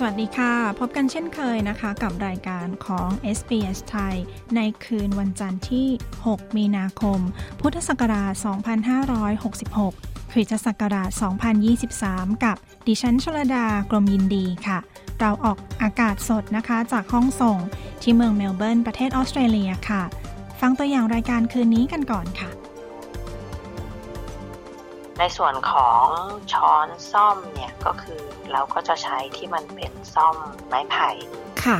สวัสดีค่ะ พบกันเช่นเคยนะคะกับรายการของ SBS ไทย ในคืนวันจันทร์ที่ 6 มีนาคม พุทธศักราช 2566คริสตศักราช 2023 กับดิฉันชลดากรมยินดีค่ะ เราออกอากาศสดนะคะจากห้องส่งที่เมืองเมลเบิร์นประเทศออสเตรเลียค่ะ ฟังตัวอย่างรายการคืนนี้กันก่อนค่ะ ในส่วนของช้อนซ่อมเนี่ยก็คือเราก็จะใช้ที่มันเป็นซ่อมไม้ไผ่ค่ะ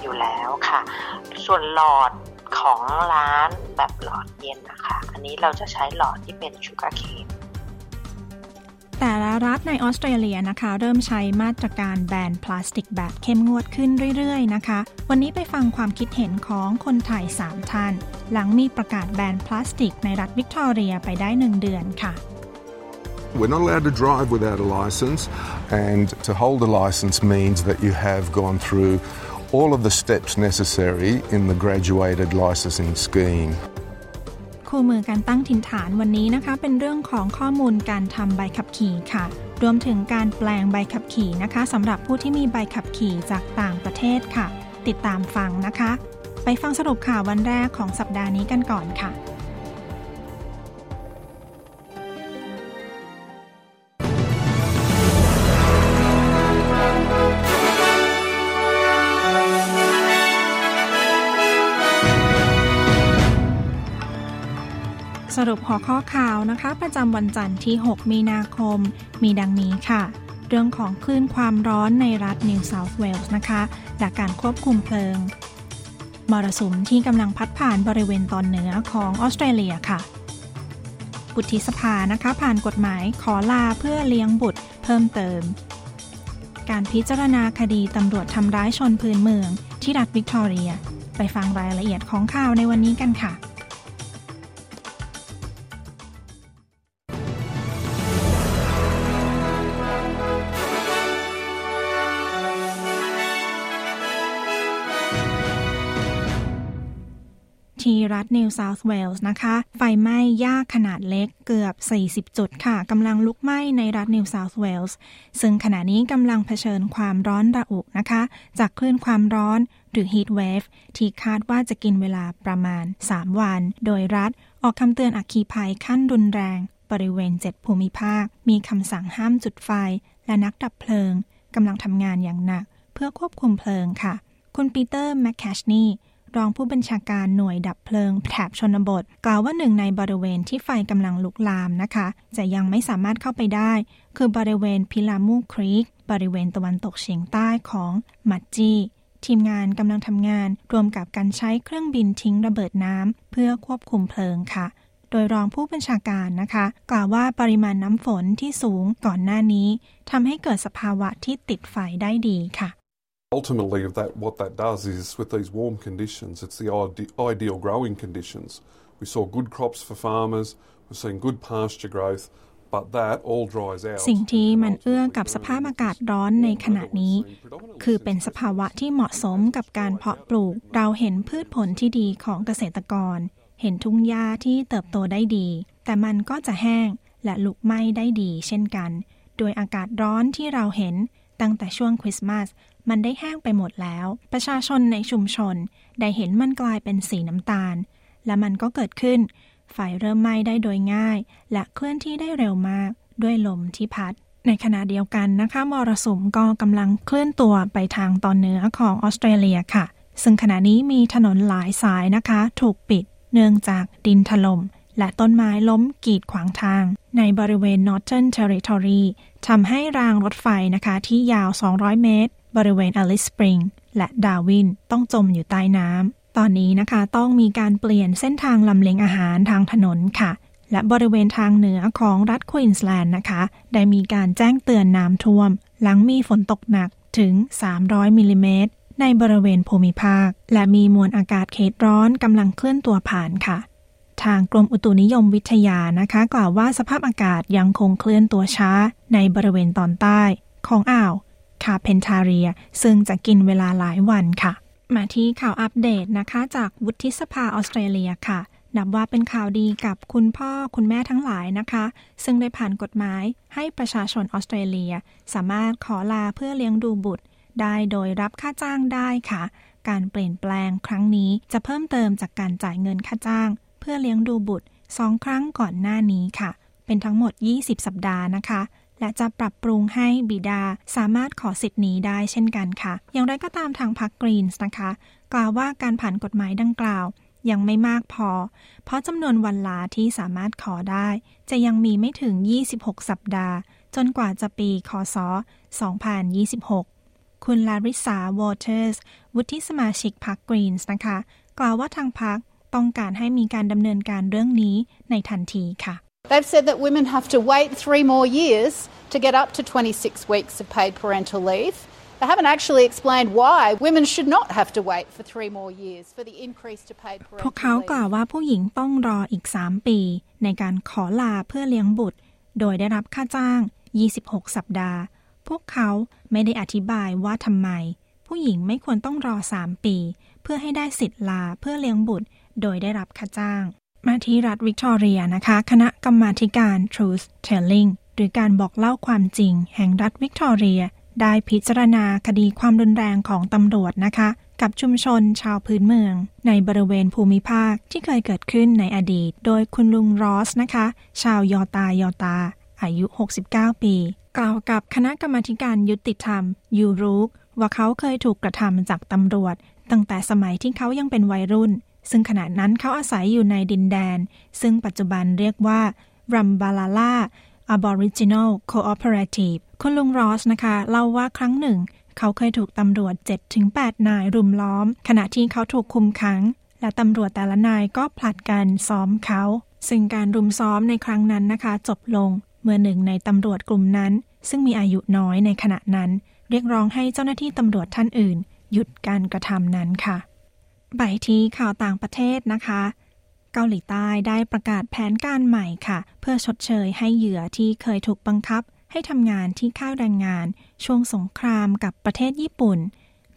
อยู่แล้วค่ะ ส่วนหลอดของร้านแบบหลอดเย็นนะคะ อันนี้เราจะใช้หลอดที่เป็นชูการ์เคนแต่ละรัฐในออสเตรเลียนะคะ เริ่มใช้มาตรการแบนพลาสติกแบบเข้มงวดขึ้นเรื่อยๆนะคะ วันนี้ไปฟังความคิดเห็นของคนไทย 3 ท่าน หลังมีประกาศแบนพลาสติกในรัฐวิกตอเรียไปได้ 1 เดือนค่ะ We're not allowed to drive without a license, and to hold a license means that you have gone through all of the steps necessary in the graduated licensing scheme. คู่มือการตั้งถิ่นฐานวันนี้นะคะ เป็นเรื่องของข้อมูลการทำใบขับขี่ค่ะ รวมถึงการแปลงใบขับขี่นะคะสำหรับผู้ที่มีใบขับขี่จากต่างประเทศค่ะ ติดตามฟังนะคะ ไปฟังสรุปข่าววันแรกของสัปดาห์นี้กันก่อนค่ะ สรุปหัวข้อข่าวนะคะ ประจำวันจันทร์ที่ 6 มีนาคม มีดังนี้ค่ะ เรื่องของคลื่นความร้อนในรัฐนิวเซาท์เวลส์นะคะ และการควบคุมเพลิง มรสุมที่กำลังพัดผ่านบริเวณตอนเหนือของออสเตรเลียค่ะ วุฒิสภานะคะ ผ่านกฎหมายขอลาเพื่อเลี้ยงบุตรเพิ่มเติม การพิจารณาคดีตำรวจทำร้ายชนพื้นเมือง ที่รัฐวิกตอเรีย ไปฟังรายละเอียดของข่าวในวันนี้กันค่ะ ที่รัฐนิวเซาท์เวลส์นะคะ ไฟไหม้ยากขนาดเล็กเกือบ 40 จุดค่ะกำลังลุกไหม้ในรัฐนิวเซาท์เวลส์ซึ่งขณะนี้กำลังเผชิญความร้อนระอุนะคะ จากคลื่นความร้อนหรือ heat wave ที่คาดว่าจะกินเวลาประมาณ 3 วัน โดยรัฐออกคำเตือนอัคคีภัยขั้นรุนแรง บริเวณ 7 ภูมิภาค มีคำสั่งห้ามจุดไฟ และนักดับเพลิงกำลังทำงานอย่างหนัก เพื่อควบคุมเพลิงค่ะ คุณปีเตอร์แมคแคชนี รองผู้บัญชาการหน่วยดับเพลิงแถบชนบท กล่าวว่าหนึ่งในบริเวณที่ไฟกำลังลุกลามนะคะ จะยังไม่สามารถเข้าไปได้ คือบริเวณพิลามูครีกบริเวณตะวันตกเฉียงใต้ของมัดจีทีมงานกำลังทำงานร่วมกับการใช้เครื่องบินทิ้งระเบิดน้ำเพื่อควบคุมเพลิงค่ะ โดยรองผู้บัญชาการนะคะ กล่าวว่าปริมาณน้ำฝนที่สูงก่อนหน้านี้ทำให้เกิดสภาวะที่ติดไฟได้ดีค่ะ Ultimately, that, what that does is with these warm conditions, it's the ide- ideal growing conditions. We saw good crops for farmers, we've seen good pasture growth, but that all dries out. สิ่งที่มันเอื้อกับสภาพอากาศร้อนในขณะนี้ คือเป็นสภาวะที่เหมาะสมกับการเพาะปลูก เราเห็นพืชผลที่ดีของเกษตรกร เห็นทุ่งหญ้าที่เติบโตได้ดี แต่มันก็จะแห้งและลุกไหม้ได้ดีเช่นกัน โดยอากาศร้อนที่เราเห็นตั้งแต่ช่วงคริสต์มาส มันได้แห้งไปหมดแล้ว ประชาชนในชุมชน ได้เห็นมันกลายเป็นสีน้ำตาล และมันก็เกิดขึ้น ไฟเริ่มไหม้ได้โดยง่าย และเคลื่อนที่ได้เร็วมาก ด้วยลมที่พัด ในขณะเดียวกันนะคะมรสุมก็กำลังเคลื่อนตัวไปทางตอนเหนือของออสเตรเลียค่ะ ซึ่งขณะนี้มีถนนหลายสายนะคะ ถูกปิด เนื่องจากดินถลม่มและต้นไม้ล้มกีดขวางทาง ในบริเวณ Northern Territory ทำให้รางรถไฟนะคะที่ยาว 200 เมตร บริเวณ Alice Spring และดาวินต้องจมอยู่ใต้น้ำ ตอนนี้นะคะต้องมีการเปลี่ยนเส้นทางลำเลียงอาหารทางถนนค่ะ และบริเวณทางเหนือของรัฐควีนส์แลนด์นะคะ ได้มีการแจ้งเตือนน้ำท่วม หลังมีฝนตกหนักถึง 300 มิลิเมตรในบริเวณภูมิภาค และมีมวลอากาศเขตร้อนกำลังเคลื่อนตัวผ่านค่ะ ทางกรมอุตุนิยมวิทยานะคะ กล่าวว่าสภาพอากาศยังคงเคลื่อนตัวช้า ในบริเวณตอนใต้ ของอ่าว คาเพนทาเรีย ซึ่งจะกินเวลาหลายวันค่ะ มาที่ข่าวอัปเดตนะคะ จากวุฒิสภาออสเตรเลียค่ะนับว่าเป็นข่าวดีกับคุณพ่อคุณแม่ทั้งหลายนะคะ ซึ่งได้ผ่านกฎหมายให้ประชาชนออสเตรเลีย สามารถขอลาเพื่อเลี้ยงดูบุตร ได้โดยรับค่าจ้างได้ค่ะ การเปลี่ยนแปลงครั้งนี้จะเพิ่มเติมจากการจ่ายเงินค่าจ้าง เพื่อเลี้ยงดูบุตรสองครั้งก่อนหน้านี้ค่ะ เป็นทั้งหมด 20 สัปดาห์นะคะ และจะปรับปรุงให้บิดาสามารถขอสิทธินี้ได้เช่นกันค่ะ อย่างไรก็ตามทางพรรคกรีนส์นะคะ กล่าวว่าการผ่านกฎหมายดังกล่าวยังไม่มากพอ เพราะจำนวนวันลาที่สามารถขอได้ จะยังมีไม่ถึง 26 สัปดาห์ จนกว่าจะปีคศ 2026 คุณลาริสาวอเตอร์ส วุฒิสมาชิกพรรคกรีนส์นะคะ กล่าวว่าทางพรรคต้องการให้มีการดำเนินการเรื่องนี้ในทันทีค่ะ They've said that women have to wait three more years to get up to 26 weeks of paid parental leave. They haven't actually explained why women should not have to wait for three more years for the increase to paid parental leave. พวกเขากล่าวว่าผู้หญิงต้องรออีก 3 ปี ในการขอลาเพื่อเลี้ยงบุตร โดยได้รับค่าจ้าง 26 สัปดาห์ พวกเขาไม่ได้อธิบายว่าทำไม ผู้หญิงไม่ควรต้องรอ 3 ปี เพื่อให้ได้สิทธิ์ลาเพื่อเลี้ยงบุตร โดยได้รับค่าจ้าง มาที่รัฐวิกตอเรียนะคะ คณะกรรมาการ Truth Telling หรือการบอกเล่าความจริง แห่งรัฐวิกตอเรีย ได้พิจารณาคดีความรุนแรงของตำรวจนะคะ กับชุมชนชาวพื้นเมือง ในบริเวณภูมิภาคที่เคยเกิดขึ้นในอดีต โดยคุณลุงรอสนะคะ ชาวยอตายอตา อายุ 69 ปี กล่าวกับคณะกรรมาการยุติธรรมยูรูกว่าเขาเคยถูกกระทำจากตำรวจ ตั้งแต่สมัยที่เขายังเป็นวัยรุ่น ซึ่งขณะนั้นเขาอาศัยอยู่ในดินแดน ซึ่งปัจจุบันเรียกว่ารัมบาลาลา Aboriginal Cooperative คุณลุงรอสนะคะ เล่าว่าครั้งหนึ่ง เขาเคยถูกตำรวจ 7-8 นายรุมล้อม ขณะที่เขาถูกคุมขัง และตำรวจแต่ละนายก็ผลัดกันซ้อมเขา ซึ่งการรุมซ้อมในครั้งนั้นนะคะ จบลงเมื่อหนึ่งในตำรวจกลุ่มนั้น ซึ่งมีอายุน้อยในขณะนั้น เรียกร้องให้เจ้าหน้าที่ตำรวจท่านอื่น หยุดการกระทำนั้นค่ะ ไปที่ข่าวต่างประเทศนะคะ เกาหลีใต้ได้ประกาศแผนการใหม่ค่ะ เพื่อชดเชยให้เหยื่อที่เคยถูกบังคับ ให้ทำงานที่ค่ายแรงงาน ช่วงสงครามกับประเทศญี่ปุ่น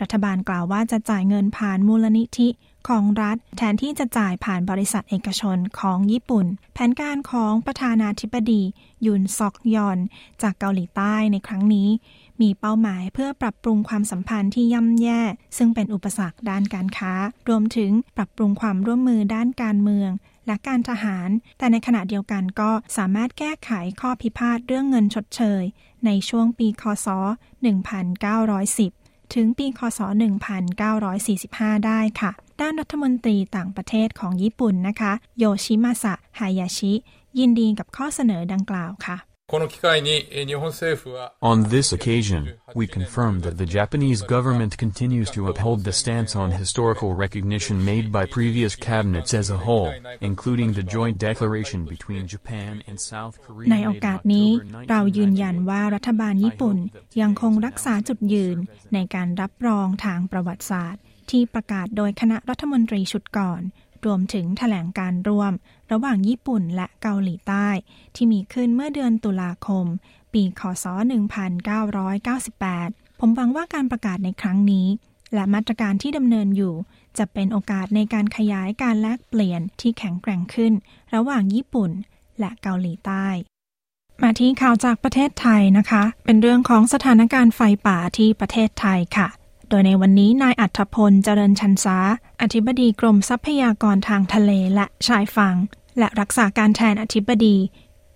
รัฐบาลกล่าวว่าจะจ่ายเงินผ่านมูลนิธิของรัฐ แทนที่จะจ่ายผ่านบริษัทเอกชนของญี่ปุ่น แผนการของประธานาธิบดี ยุนซอกยอน จากเกาหลีใต้ในครั้งนี้ มีเป้าหมายเพื่อปรับปรุงความสัมพันธ์ที่ย่ำแย่ ซึ่งเป็นอุปสรรคด้านการค้า รวมถึงปรับปรุงความร่วมมือด้านการเมือง และการทหาร แต่ในขณะเดียวกันก็สามารถแก้ไขข้อพิพาทเรื่องเงินชดเชย ในช่วงปีคศ 1910 ถึงปีคศ 1945 ได้ค่ะ ด้านรัฐมนตรีต่างประเทศของญี่ปุ่นนะคะ โยชิมาสะ ฮายาชิ ยินดีกับข้อเสนอดังกล่าวค่ะ On this occasion, we confirm that the Japanese government continues to uphold the stance on historical recognition made by previous cabinets as a whole, including the joint declaration between Japan and South Korea. ในโอกาสนี้ เรายืนยันว่ารัฐบาลญี่ปุ่นยังคงรักษาจุดยืนในการรับรองทางประวัติศาสตร์ ที่ประกาศโดยคณะรัฐมนตรีชุดก่อน รวมถึงแถลงการร่วม ระหว่างญี่ปุ่นและเกาหลีใต้ ที่มีขึ้นเมื่อเดือนตุลาคม ปีคศ 1998 ผมหวังว่าการประกาศในครั้งนี้ และมาตรการที่ดำเนินอยู่ จะเป็นโอกาสในการขยายการแลกเปลี่ยนที่แข็งแกร่งขึ้น ระหว่างญี่ปุ่นและเกาหลีใต้มาที่ข่าวจากประเทศไทยนะคะ เป็นเรื่องของสถานการณ์ไฟป่าที่ประเทศไทยค่ะ โดยในวันนี้นายอัธพลเจริญชันษาอธิบดีกรมทรัพยากรทางทะเลและชายฝั่ง และรักษาการแทนอธิบดี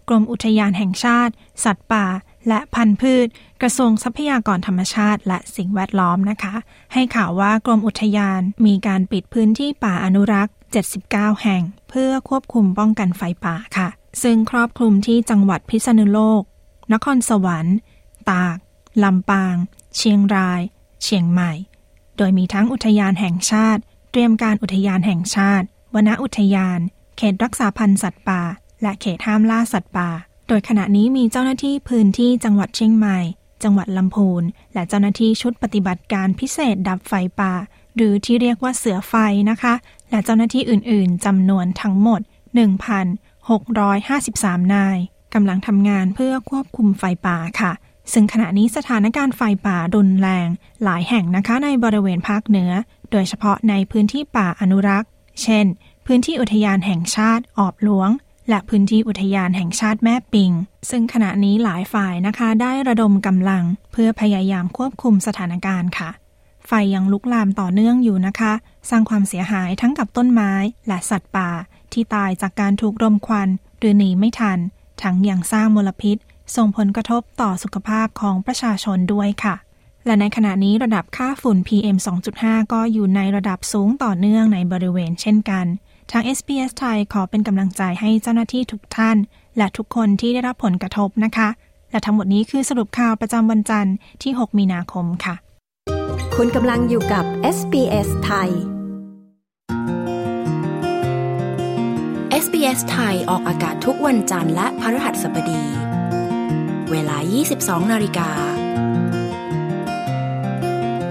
กรมอุทยานแห่งชาติ สัตว์ป่า และพันธุ์พืช กระทรวงทรัพยากรธรรมชาติ และสิ่งแวดล้อมนะคะ ให้ข่าวว่ากรมอุทยานมีการปิดพื้นที่ป่าอนุรักษ์ 79 แห่ง เพื่อควบคุมป้องกันไฟป่าค่ะ ซึ่งครอบคลุมที่จังหวัดพิษณุโลก นครสวรรค์ ตาก ลำปาง เชียงราย เชียงใหม่ โดยมีทั้งอุทยานแห่งชาติ เตรียมการอุทยานแห่งชาติ วนอุทยาน เขตรักษาพันธุ์สัตว์ป่า และเขตห้ามล่าสัตว์ป่า โดยขณะนี้มีเจ้าหน้าที่พื้นที่จังหวัดเชียงใหม่ จังหวัดลำพูน และเจ้าหน้าที่ชุดปฏิบัติการพิเศษดับไฟป่า หรือที่เรียกว่าเสือไฟนะคะ และเจ้าหน้าที่อื่น ๆจำนวนทั้งหมด 1,653 นายกำลังทำงานเพื่อควบคุมไฟป่าค่ะ ซึ่งขณะนี้สถานการณ์ไฟป่ารุนแรง หลายแห่งนะคะในบริเวณภาคเหนือ โดยเฉพาะในพื้นที่ป่าอนุรักษ์ เช่น พื้นที่อุทยานแห่งชาติออบหลวง และพื้นที่อุทยานแห่งชาติแม่ปิง ซึ่งขณะนี้หลายฝ่ายนะคะได้ระดมกำลัง เพื่อพยายามควบคุมสถานการณ์ค่ะ ไฟยังลุกลามต่อเนื่องอยู่นะคะ สร้างความเสียหายทั้งกับต้นไม้ และสัตว์ป่า ที่ตายจากการถูกรมควันหรือหนีไม่ทัน ทั้งยังสร้างมลพิษ ส่งผลกระทบต่อสุขภาพของประชาชนด้วยค่ะ และในขณะนี้ระดับค่าฝุ่น PM 2.5 ก็อยู่ในระดับสูงต่อเนื่องในบริเวณเช่นกัน ทาง SBS ไทยขอเป็นกำลังใจให้เจ้าหน้าที่ทุกท่าน และทุกคนที่ได้รับผลกระทบนะคะ และทั้งหมดนี้คือสรุปข่าวประจำวันจันทร์ที่ 6 มีนาคมค่ะ คุณกำลังอยู่กับ SBS ไทย SBS ไทยออกอากาศทุกวันจันทร์และพฤหัสบดี เวลา 22 นาฬิกา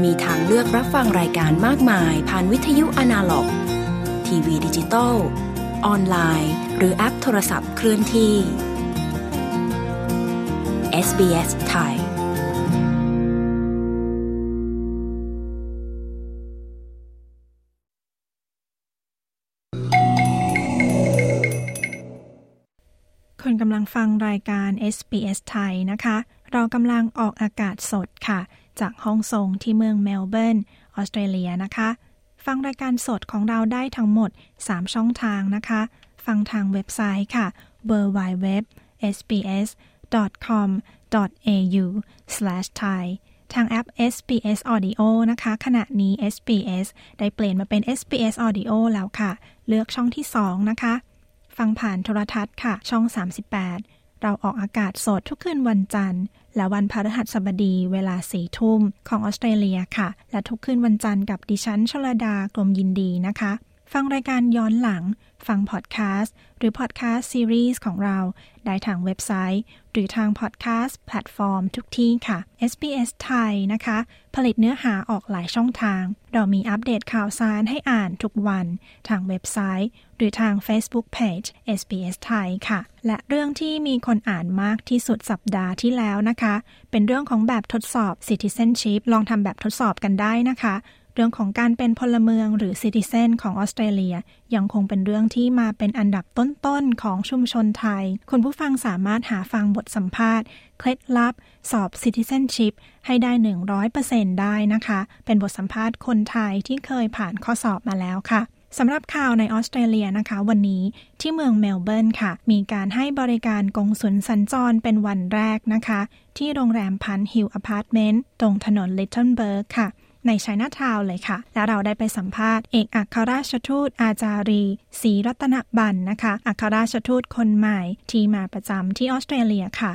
มีทางเลือกรับฟังรายการมากมายผ่านวิทยุอนาล็อก ทีวีดิจิตอลออนไลน์ หรือแอปโทรศัพท์เคลื่อนที่ SBS ไทย กำลังฟังรายการ SBS ไทยนะคะ เรากำลังออกอากาศสดค่ะ จากห้องส่งที่เมืองเมลเบิร์น ออสเตรเลียนะคะ ฟังรายการสดของเราได้ทั้งหมด 3 ช่องทางนะคะ ฟังทางเว็บไซต์ค่ะ www.sbs.com.au/thai ทางแอป SBS Audio นะคะ ขณะนี้ SBS ได้เปลี่ยนมาเป็น SBS Audio แล้วค่ะ เลือกช่องที่ 2 นะคะ ฟังผ่านโทรทัศน์ค่ะ ช่อง 38 เราออกอากาศสดทุกคืนวันจันทร์ และวันพฤหัสบดีเวลาสี่ทุ่มของออสเตรเลียค่ะ และทุกคืนวันจันทร์กับดิฉันชลดากรมยินดีนะคะ ฟังรายการย้อนหลัง ฟังพอดแคสต์ หรือพอดแคสต์ซีรีส์ของเรา ได้ทางเว็บไซต์ หรือทางพอดแคสต์แพลตฟอร์มทุกที่ค่ะ SBS ไทยนะคะ ผลิตเนื้อหาออกหลายช่องทาง เรามีอัปเดตข่าวสารให้อ่านทุกวัน ทางเว็บไซต์ หรือทาง Facebook Page SBS ไทยค่ะ และเรื่องที่มีคนอ่านมากที่สุดสัปดาห์ที่แล้วนะคะ เป็นเรื่องของแบบทดสอบ Citizenship ลองทำแบบทดสอบกันได้นะคะ รื่องของการเป็นพลเมืองหรือซิติเซนของออสเตรเลีย ยังคงเป็นเรื่องที่มาเป็นอันดับต้นๆของชุมชนไทย คุณผู้ฟังสามารถหาฟังบทสัมภาษณ์ เคล็ดลับ สอบ Citizenship ให้ได้ 100%ได้นะคะ เป็นบทสัมภาษณ์คนไทยที่เคยผ่านข้อสอบมาแล้วค่ะสำหรับข่าวในออสเตรเลียนะคะ วันนี้ที่เมืองเมลเบิร์นค่ะ มีการให้บริการกงสุลสัญจรเป็นวันแรกนะคะ ที่โรงแรมพันฮิลอพาร์ตเมนต์ตรงถนนลิตเทิลเบิร์กค่ะ ในไชน่าทาวเลยค่ะ และเราได้ไปสัมภาษณ์เอกอัครราชทูตอาจารีศรีรัตนบันนะคะ อัครราชทูตคนใหม่ที่มาประจำที่ออสเตรเลียค่ะ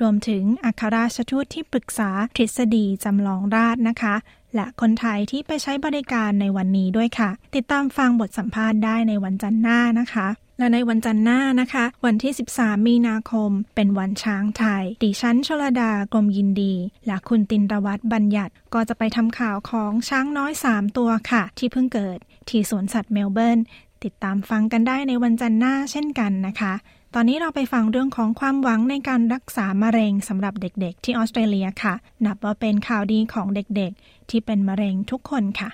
รวมถึงอัครราชทูตที่ปรึกษาทฤษฎีจำลองราษฎร์นะคะ และคนไทยที่ไปใช้บริการในวันนี้ด้วยค่ะ ติดตามฟังบทสัมภาษณ์ได้ในวันจันทร์หน้านะคะ และในวันจันทร์หน้านะคะ วันที่ 13 มีนาคม เป็นวันช้างไทย ดิฉันชลดากรมยินดี และคุณตินรวัตรบัญญัติ ก็จะไปทำข่าวของช้างน้อย 3 ตัวค่ะ ที่เพิ่งเกิด ที่สวนสัตว์เมลเบิร์น ติดตามฟังกันได้ในวันจันทร์หน้าเช่นกันนะคะตอนนี้เราไปฟังเรื่องของความหวังในการรักษามะเร็งสำหรับเด็กๆ ที่ออสเตรเลียค่ะ นับว่าเป็นข่าวดีของเด็กๆ ที่เป็นมะเร็งทุกคนค่ะ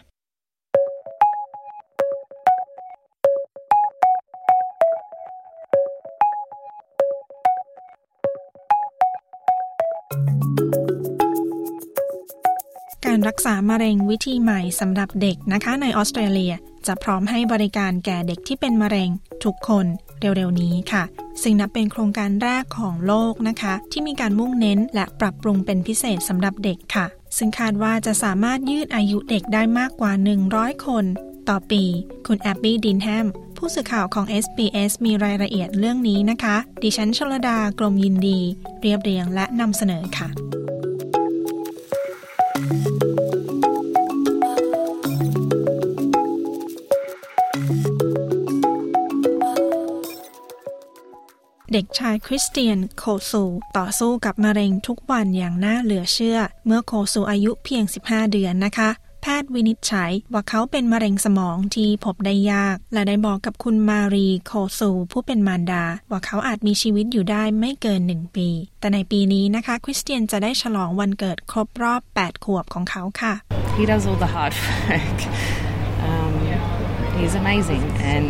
รักษามะเร็งวิธีใหม่สำหรับเด็กนะคะในออสเตรเลีย จะพร้อมให้บริการแก่เด็กที่เป็นมะเร็งทุกคนเร็วๆนี้ค่ะ ซึ่งนับเป็นโครงการแรกของโลกนะคะ ที่มีการมุ่งเน้นและปรับปรุงเป็นพิเศษสำหรับเด็กค่ะ ซึ่งคาดว่าจะสามารถยืดอายุเด็กได้มากกว่า 100 คน ต่อปี คุณแอบบี้ดินแฮมผู้สื่อข่าวของ SBS มีรายละเอียดเรื่องนี้นะคะ ดิฉันชลดากรมยินดี เรียบเรียงและนำเสนอค่ะ เด็กชายคริสเตียนโคซูต่อสู้กับมะเร็งทุกวันอย่างน่าเหลือเชื่อ เมื่อโคซูอายุเพียง 15 เดือนนะคะ แพทย์วินิจฉัยว่าเขาเป็นมะเร็งสมองที่พบได้ยาก และได้บอกกับคุณมารีโคซูผู้เป็นมารดา ว่าเขาอาจมีชีวิตอยู่ได้ไม่เกินหนึ่งปี แต่ในปีนี้นะคะ คริสเตียนจะได้ฉลองวันเกิดครบรอบ 8 ขวบของเขาค่ะ He does all the hard work. Um, he's amazing and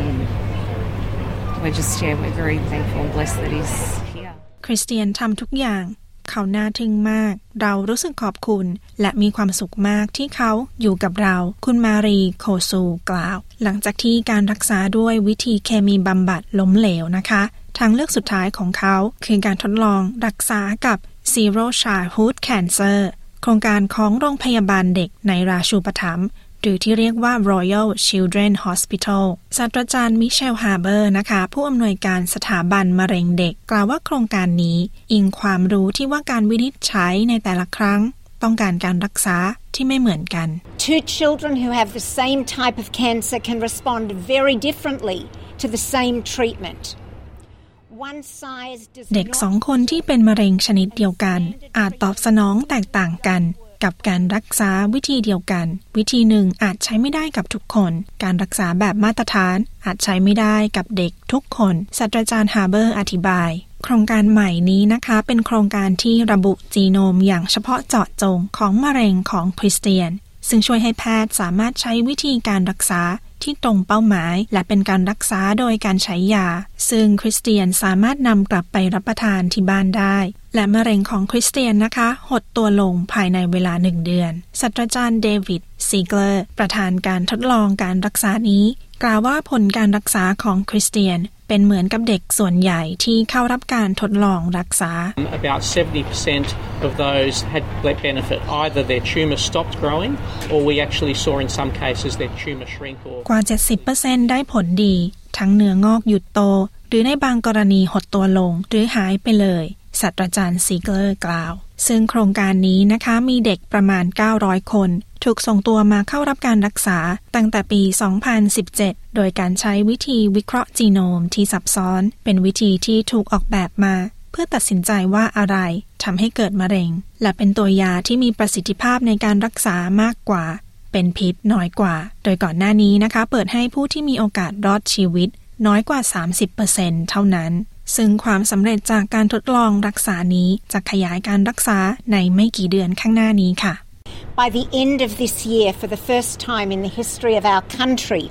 we're just yeah we're very thankful and blessed that he's here คริสเตียนทำทุกอย่าง เขาน่าทึ่งมาก เรารู้สึกขอบคุณ และมีความสุขมากที่เขาอยู่กับเรา คุณมารีโคซูกล่าว หลังจากที่การรักษาด้วยวิธีเคมีบำบัดล้มเหลวนะคะ ทางเลือกสุดท้ายของเขา คือการทดลองรักษากับ Zero Childhood Cancer โครงการของโรงพยาบาลเด็กในราชูปถัมภ์ หรือที่เรียกว่า Royal Children Hospital ศาสตราจารย์มิเชลฮาร์เบอร์นะคะ ผู้อำนวยการสถาบันมะเร็งเด็ก กล่าวว่าโครงการนี้ อิงความรู้ที่ว่าการวินิจฉัยในแต่ละครั้ง ต้องการการรักษาที่ไม่เหมือนกัน Two children who have the same type of cancer can respond very differently to the same treatment. One size does เด็ก not สองคนที่เป็นมะเร็งชนิดเดียวกัน อาจตอบสนองแตกต่างกัน กับการรักษาวิธีเดียวกัน วิธีหนึ่งอาจใช้ไม่ได้กับทุกคน การรักษาแบบมาตรฐานอาจใช้ไม่ได้กับเด็กทุกคนศาสตราจารย์ฮาร์เบอร์อธิบาย โครงการใหม่นี้นะคะ เป็นโครงการที่ระบุจีโนมอย่างเฉพาะเจาะจงของมะเร็งของคริสเตียน ซึ่งช่วยให้แพทย์สามารถใช้วิธีการรักษา ที่ตรงเป้าหมาย และเป็นการรักษาโดยการใช้ยา ซึ่งคริสเตียนสามารถนำกลับไปรับประทานที่บ้านได้ และมะเร็งของคริสเตียนนะคะ หดตัวลงภายในเวลาหนึ่งเดือนศาสตราจารย์เดวิดซีเกอร์ประธานการทดลองการรักษานี้ กล่าวว่าผลการรักษาของคริสเตียน เป็นเหมือนกับเด็กส่วนใหญ่ที่เข้ารับการทดลองรักษา About 70% of those had that benefit. Either their tumour stopped growing, or we actually saw in some cases their tumour shrink or กว่า 70%ได้ผลดี ทั้งเนื้องอกหยุดโต หรือในบางกรณีหดตัวลงหรือหายไปเลย ศาสตราจารย์ซีเกอร์กล่าว ซึ่งโครงการนี้นะคะมีเด็กประมาณ 900 คน ถูกส่งตัวมาเข้ารับการรักษาตั้งแต่ปี 2017 โดยการใช้วิธีวิเคราะห์จีโนมที่ซับซ้อน เป็นวิธีที่ถูกออกแบบมา เพื่อตัดสินใจว่าอะไรทำให้เกิดมะเร็ง และเป็นตัวยาที่มีประสิทธิภาพในการรักษามากกว่า เป็นพิษน้อยกว่า โดยก่อนหน้านี้นะคะ เปิดให้ผู้ที่มีโอกาสรอดชีวิตน้อยกว่า 30%เท่านั้น ซึ่งความสำเร็จจากการทดลองรักษานี้จะขยายการรักษาในไม่กี่เดือนข้างหน้านี้ค่ะ By the end of this year, for the first time in the history of our country,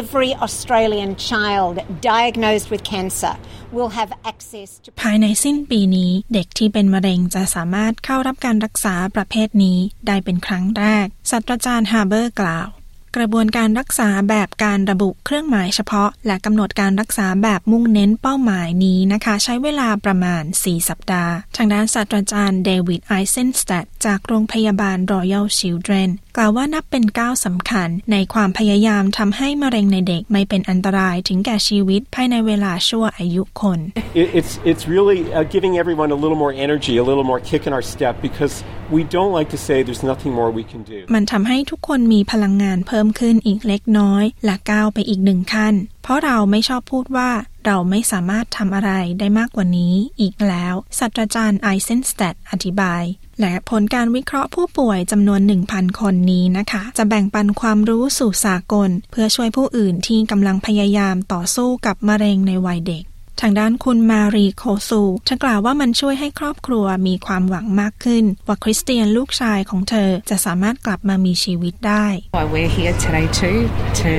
every Australian child diagnosed with cancer will have access to ภายในสิ้นปีนี้ เด็กที่เป็นมะเร็งจะสามารถเข้ารับการรักษาประเภทนี้ได้เป็นครั้งแรกศาสตราจารย์ฮาร์เบอร์กล่าว กระบวนการรักษาแบบการระบุเครื่องหมายเฉพาะ และกำหนดการรักษาแบบมุ่งเน้นเป้าหมายนี้นะคะ ใช้เวลาประมาณ 4 สัปดาห์ ทางด้านศาสตราจารย์เดวิดไอเซนสแตดจากโรงพยาบาล Royal Children กล่าวว่านับเป็นก้าวสำคัญ ในความพยายามทำให้มะเร็งในเด็กไม่เป็นอันตรายถึงแก่ชีวิตภายในเวลาชั่วอายุคน It, it's it's really uh, giving everyone a little more energy, a little more kick in our step, because we don't like to say there's nothing more we can do. มันทำให้ทุกคนมีพลังงานเพิ่มขึ้นอีกเล็กน้อย และก้าวไปอีกหนึ่งขั้น เพราะเราไม่ชอบพูดว่าเราไม่สามารถทำอะไรได้มากกว่านี้อีกแล้วศาสตราจารย์ไอเซนสแตดอธิบาย และผลการวิเคราะห์ผู้ป่วยจำนวน 1,000 คนนี้นะคะ จะแบ่งปันความรู้สู่สากล เพื่อช่วยผู้อื่นที่กำลังพยายามต่อสู้กับมะเร็งในวัยเด็กทางด้านคุณมารีโคซูเธอกล่าวว่ามันช่วยให้ครอบครัวมีความหวังมากขึ้น ว่าคริสเตียนลูกชายของเธอจะสามารถกลับมามีชีวิตได้ Why we're here today too to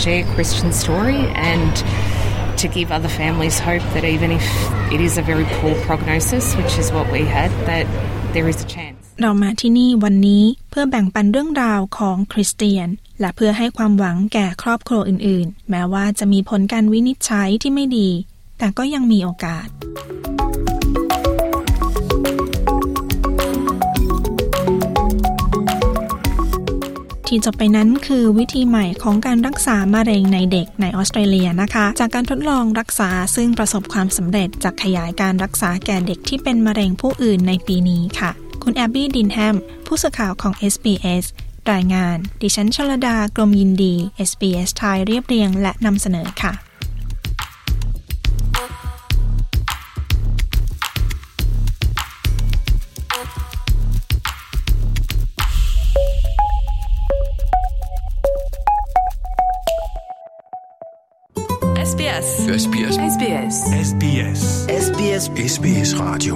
share Christian story and to give other families hope that even if it is a very poor prognosis, which is what we had, that there is a chance. เรามาที่นี่วันนี้เพื่อแบ่งปันเรื่องราวของคริสเตียน และเพื่อให้ความหวังแก่ครอบครัวอื่น ๆ แม้ว่าจะมีผลการวินิจฉัยที่ไม่ดี แต่ก็ยังมีโอกาส ที่จบไปนั้นคือวิธีใหม่ของการรักษามะเร็งในเด็กในออสเตรเลียนะคะ จากการทดลองรักษาซึ่งประสบความสำเร็จจากขยายการรักษาแก่เด็กที่เป็นมะเร็งผู้อื่นในปีนี้ค่ะ คุณแอบบี้ดินแฮมผู้สื่อข่าวของ SBS รายงาน ดิฉันชลดากรมยินดี SBS ไทยเรียบเรียงและนำเสนอค่ะ SBS SBS SBS SBS SBS SBS Radio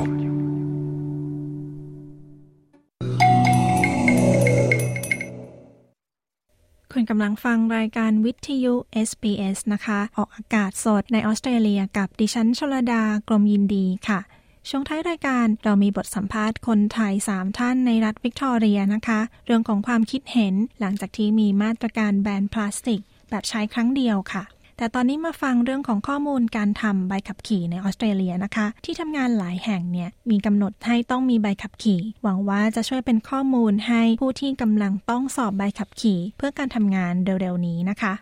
คุณกำลังฟังรายการวิทยุ SBS นะคะ ออกอากาศสดในออสเตรเลียกับดิฉันชลดากรมยินดีค่ะ ช่วงท้ายรายการเรามีบทสัมภาษณ์คนไทย 3 ท่านในรัฐวิกตอเรียนะคะ เรื่องของความคิดเห็นหลังจากที่มีมาตรการแบนพลาสติก แบบใช้ครั้งเดียวค่ะ แต่ตอนนี้มาฟังเรื่องของข้อมูลการทำใบขับขี่ในออสเตรเลียนะคะ ที่ทำงานหลายแห่งเนี่ยมีกำหนดให้ต้องมีใบขับขี่ หวังว่าจะช่วยเป็นข้อมูลให้ผู้ที่กำลังต้องสอบใบขับขี่ เพื่อการทำงานเร็วๆนี้นะคะ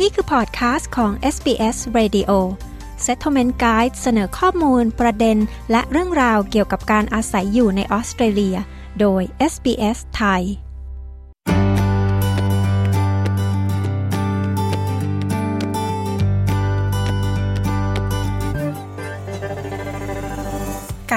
นี่คือพอดคาสต์ของ SBS Radio Settlement Guide เสนอข้อมูล ประเด็น และเรื่องราวเกี่ยวกับการอาศัยอยู่ในออสเตรเลีย โดย SBS ไทย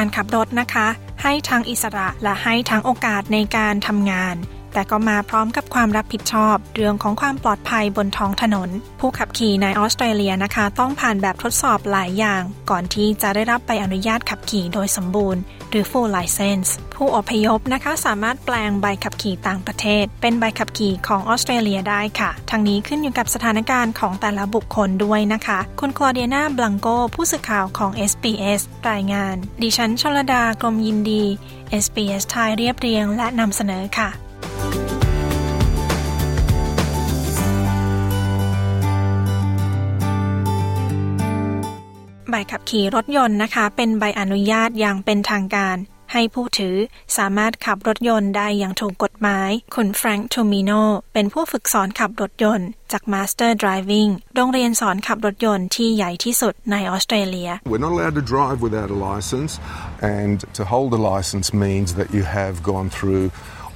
การขับรถนะคะ ให้ทั้งอิสระและให้ทั้งโอกาสในการทำงาน แต่ก็มาพร้อมกับความรับผิดชอบ เรื่องของความปลอดภัยบนท้องถนน ผู้ขับขี่ในออสเตรเลียนะคะ ต้องผ่านแบบทดสอบหลายอย่าง ก่อนที่จะได้รับใบอนุญาตขับขี่โดยสมบูรณ์ หรือ full license ผู้อพยพนะคะสามารถแปลงใบขับขี่ต่างประเทศ เป็นใบขับขี่ของออสเตรเลียได้ค่ะ ทั้งนี้ขึ้นอยู่กับสถานการณ์ของแต่ละบุคคลด้วยนะคะ คุณคลอเดียนาบลังโกผู้สื่อข่าวของ SBS รายงาน ดิฉันชลดากรมยินดี SBS ไทยเรียบเรียงและนำเสนอค่ะ ใบขับขี่รถยนต์นะคะ เป็นใบอนุญาตอย่างเป็นทางการ ให้ผู้ถือสามารถขับรถยนต์ได้อย่างถูกกฎหมาย คุณแฟรงค์ทูมิโนเป็นผู้ฝึกสอนขับรถยนต์จาก Master Driving โรงเรียนสอนขับรถยนต์ที่ใหญ่ที่สุดในออสเตรเลีย We're not allowed to drive without a license, and to hold a license means that you have gone through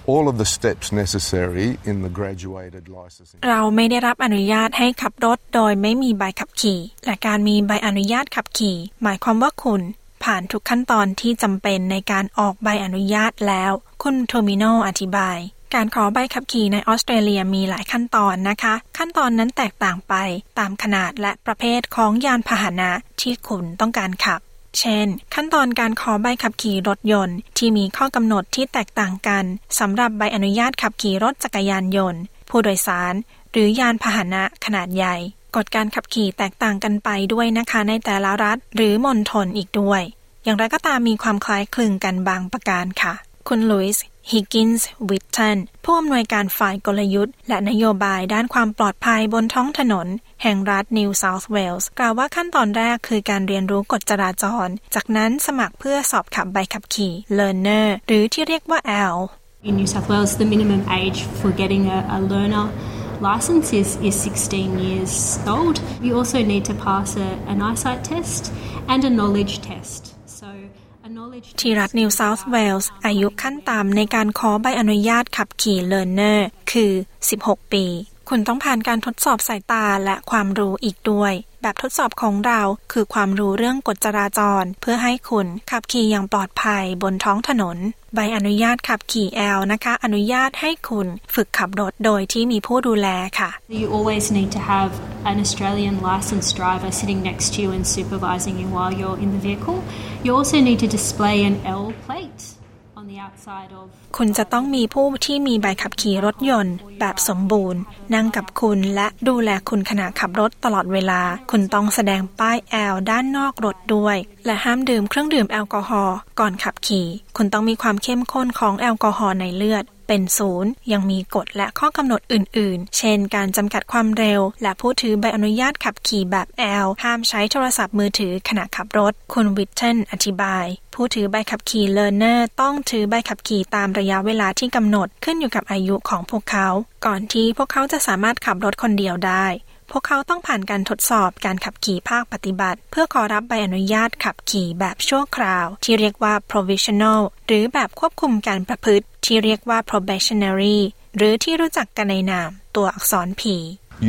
all of the steps necessary in the graduated licensing. เราไม่ได้รับอนุญาตให้ขับรถโดยไม่มีใบขับขี่ และการมีใบอนุญาตขับขี่ หมายความว่าคุณ ผ่านทุกขั้นตอนที่จำเป็นในการออกใบอนุญาตแล้ว คุณโทมิโนอธิบายการขอใบขับขี่ในออสเตรเลียมีหลายขั้นตอนนะคะ ขั้นตอนนั้นแตกต่างไปตามขนาดและประเภทของยานพาหนะที่คุณต้องการขับ เช่น ขั้นตอนการขอใบขับขี่รถยนต์ ที่มีข้อกำหนดที่แตกต่างกันสำหรับใบอนุญาตขับขี่รถจักรยานยนต์ ผู้โดยสาร หรือยานพาหนะขนาดใหญ่กฎการขับขี่แตกต่างกันไปด้วยนะคะในแต่ละรัฐ หรือมณฑลอีกด้วย อย่างไรก็ตามมีความคล้ายคลึงกันบางประการค่ะ คุณลุยส์ฮิกกินส์วิทเทนผู้อำนวยการฝ่ายกลยุทธ์ และนโยบายด้านความปลอดภัยบนท้องถนน แห่งรัฐนิวเซาท์เวลส์กล่าวว่าขั้นตอนแรกคือการเรียนรู้กฎจราจร จากนั้นสมัครเพื่อสอบขับใบขับขี่ Learner หรือที่เรียกว่า L In New South Wales, the minimum age for getting a, a learner license is, is 16 years old. You also need to pass a, an eyesight test and a knowledge test. So, a knowledge ที่รัฐนิวเซาท์เวลส์อายุขั้นต่ำในการขอใบอนุญาตขับขี่ Learner คือ 16 ปี คุณต้องผ่านการทดสอบสายตาและความรู้อีกด้วย แบบทดสอบของเราคือความรู้เรื่องกฎจราจร เพื่อให้คุณขับขี่อย่างปลอดภัยบนท้องถนน ใบอนุญาตขับขี่ L นะคะ อนุญาตให้คุณฝึกขับรถโดยที่มีผู้ดูแลค่ะ You always need to have an Australian licensed driver sitting next to you and supervising you while you're in the vehicle. You also need to display an L plate on the outside of คุณจะต้องมีผู้ที่มีใบขับขี่รถยนต์ แบบสมบูรณ์ นั่งกับคุณและดูแลคุณขณะขับรถตลอดเวลา คุณต้องแสดงป้ายแอลด้านนอกรถด้วย และห้ามดื่มเครื่องดื่มแอลกอฮอล์ก่อนขับขี่ คุณต้องมีความเข้มข้นของแอลกอฮอล์ในเลือด เป็นศูนย์ยังมีกฎและข้อกำหนดอื่น ๆ เช่น การจำกัดความเร็ว และผู้ถือใบอนุญาตขับขี่แบบ L ห้ามใช้โทรศัพท์มือถือขณะขับรถ คุณวิทเทนอธิบาย ผู้ถือใบขับขี่เลอร์เนอร์ต้องถือใบขับขี่ตามระยะเวลาที่กำหนดขึ้นอยู่กับอายุของพวกเขา ก่อนที่พวกเขาจะสามารถขับรถคนเดียวได้ พวกเขาต้องผ่านการทดสอบการขับขี่ภาคปฏิบัติ เพื่อขอรับใบอนุญาตขับขี่แบบชั่วคราว ที่เรียกว่า provisional หรือแบบควบคุมการประพฤติ ที่เรียกว่า probationary หรือที่รู้จักกันในนาม ตัวอักษร P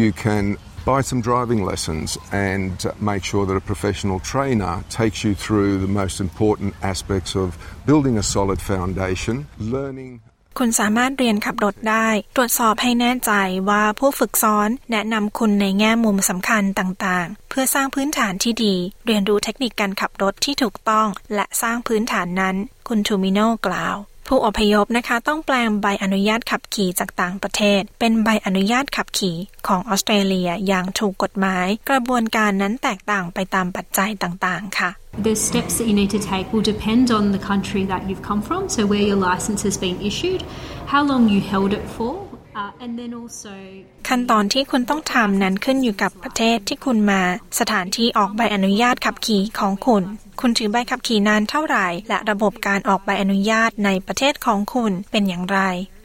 You can buy some driving lessons and make sure that a professional trainer takes you through the most important aspects of building a solid foundation, learning คุณสามารถเรียนขับรถได้ ตรวจสอบให้แน่ใจว่าผู้ฝึกสอนแนะนำคุณในแง่มุมสำคัญต่างๆ เพื่อสร้างพื้นฐานที่ดี เรียนรู้เทคนิคการขับรถที่ถูกต้อง และสร้างพื้นฐานนั้น คุณทูมิโนกล่าว ผู้อพยพนะคะ ต้องแปลงใบอนุญาตขับขี่จากต่างประเทศ เป็นใบอนุญาตขับขี่ของออสเตรเลียอย่างถูกกฎหมาย กระบวนการนั้นแตกต่างไปตามปัจจัยต่างๆ ค่ะ The steps that you need to take will depend on the country that you've come from, so where your license has been issued, how long you held it for, ขั้นตอนที่คุณต้องทำนั้นขึ้นอยู่กับประเทศที่คุณมา สถานที่ออกใบอนุญาตขับขี่ของคุณ คุณถือใบขับขี่นานเท่าไหร่ และระบบการออกใบอนุญาตในประเทศของคุณเป็นอย่างไร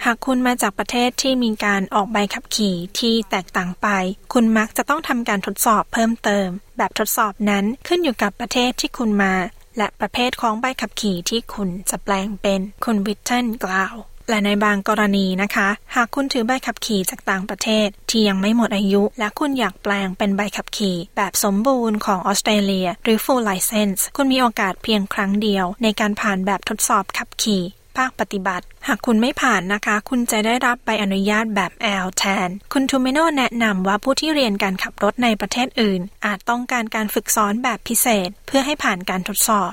หากคุณมาจากประเทศที่มีการออกใบขับขี่ที่แตกต่างไป คุณมักจะต้องทำการทดสอบเพิ่มเติม แบบทดสอบนั้นขึ้นอยู่กับประเทศที่คุณมา และประเภทของใบขับขี่ที่คุณจะแปลงเป็น คุณวิทเทนกล่าว และในบางกรณีนะคะ หากคุณถือใบขับขี่จากต่างประเทศที่ยังไม่หมดอายุ และคุณอยากแปลงเป็นใบขับขี่ แบบสมบูรณ์ของออสเตรเลีย หรือ full license คุณมีโอกาสเพียงครั้งเดียว ในการผ่านแบบทดสอบขับขี่ภาคปฏิบัติ หากคุณไม่ผ่านนะคะ คุณจะได้รับใบอนุญาตแบบ L แทน คุณทูเมโนแนะนำว่าผู้ที่เรียนการขับรถในประเทศอื่น อาจต้องการการฝึกซ้อมแบบพิเศษ เพื่อให้ผ่านการทดสอบ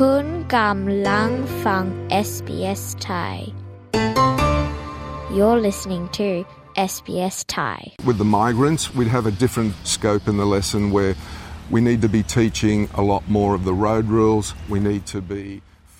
คุณกำลังฟัง SBS Thai You're listening to SBS Thai With the migrants, we'd have a different scope in the lesson where we need to be teaching a lot more of the road rules. We need to be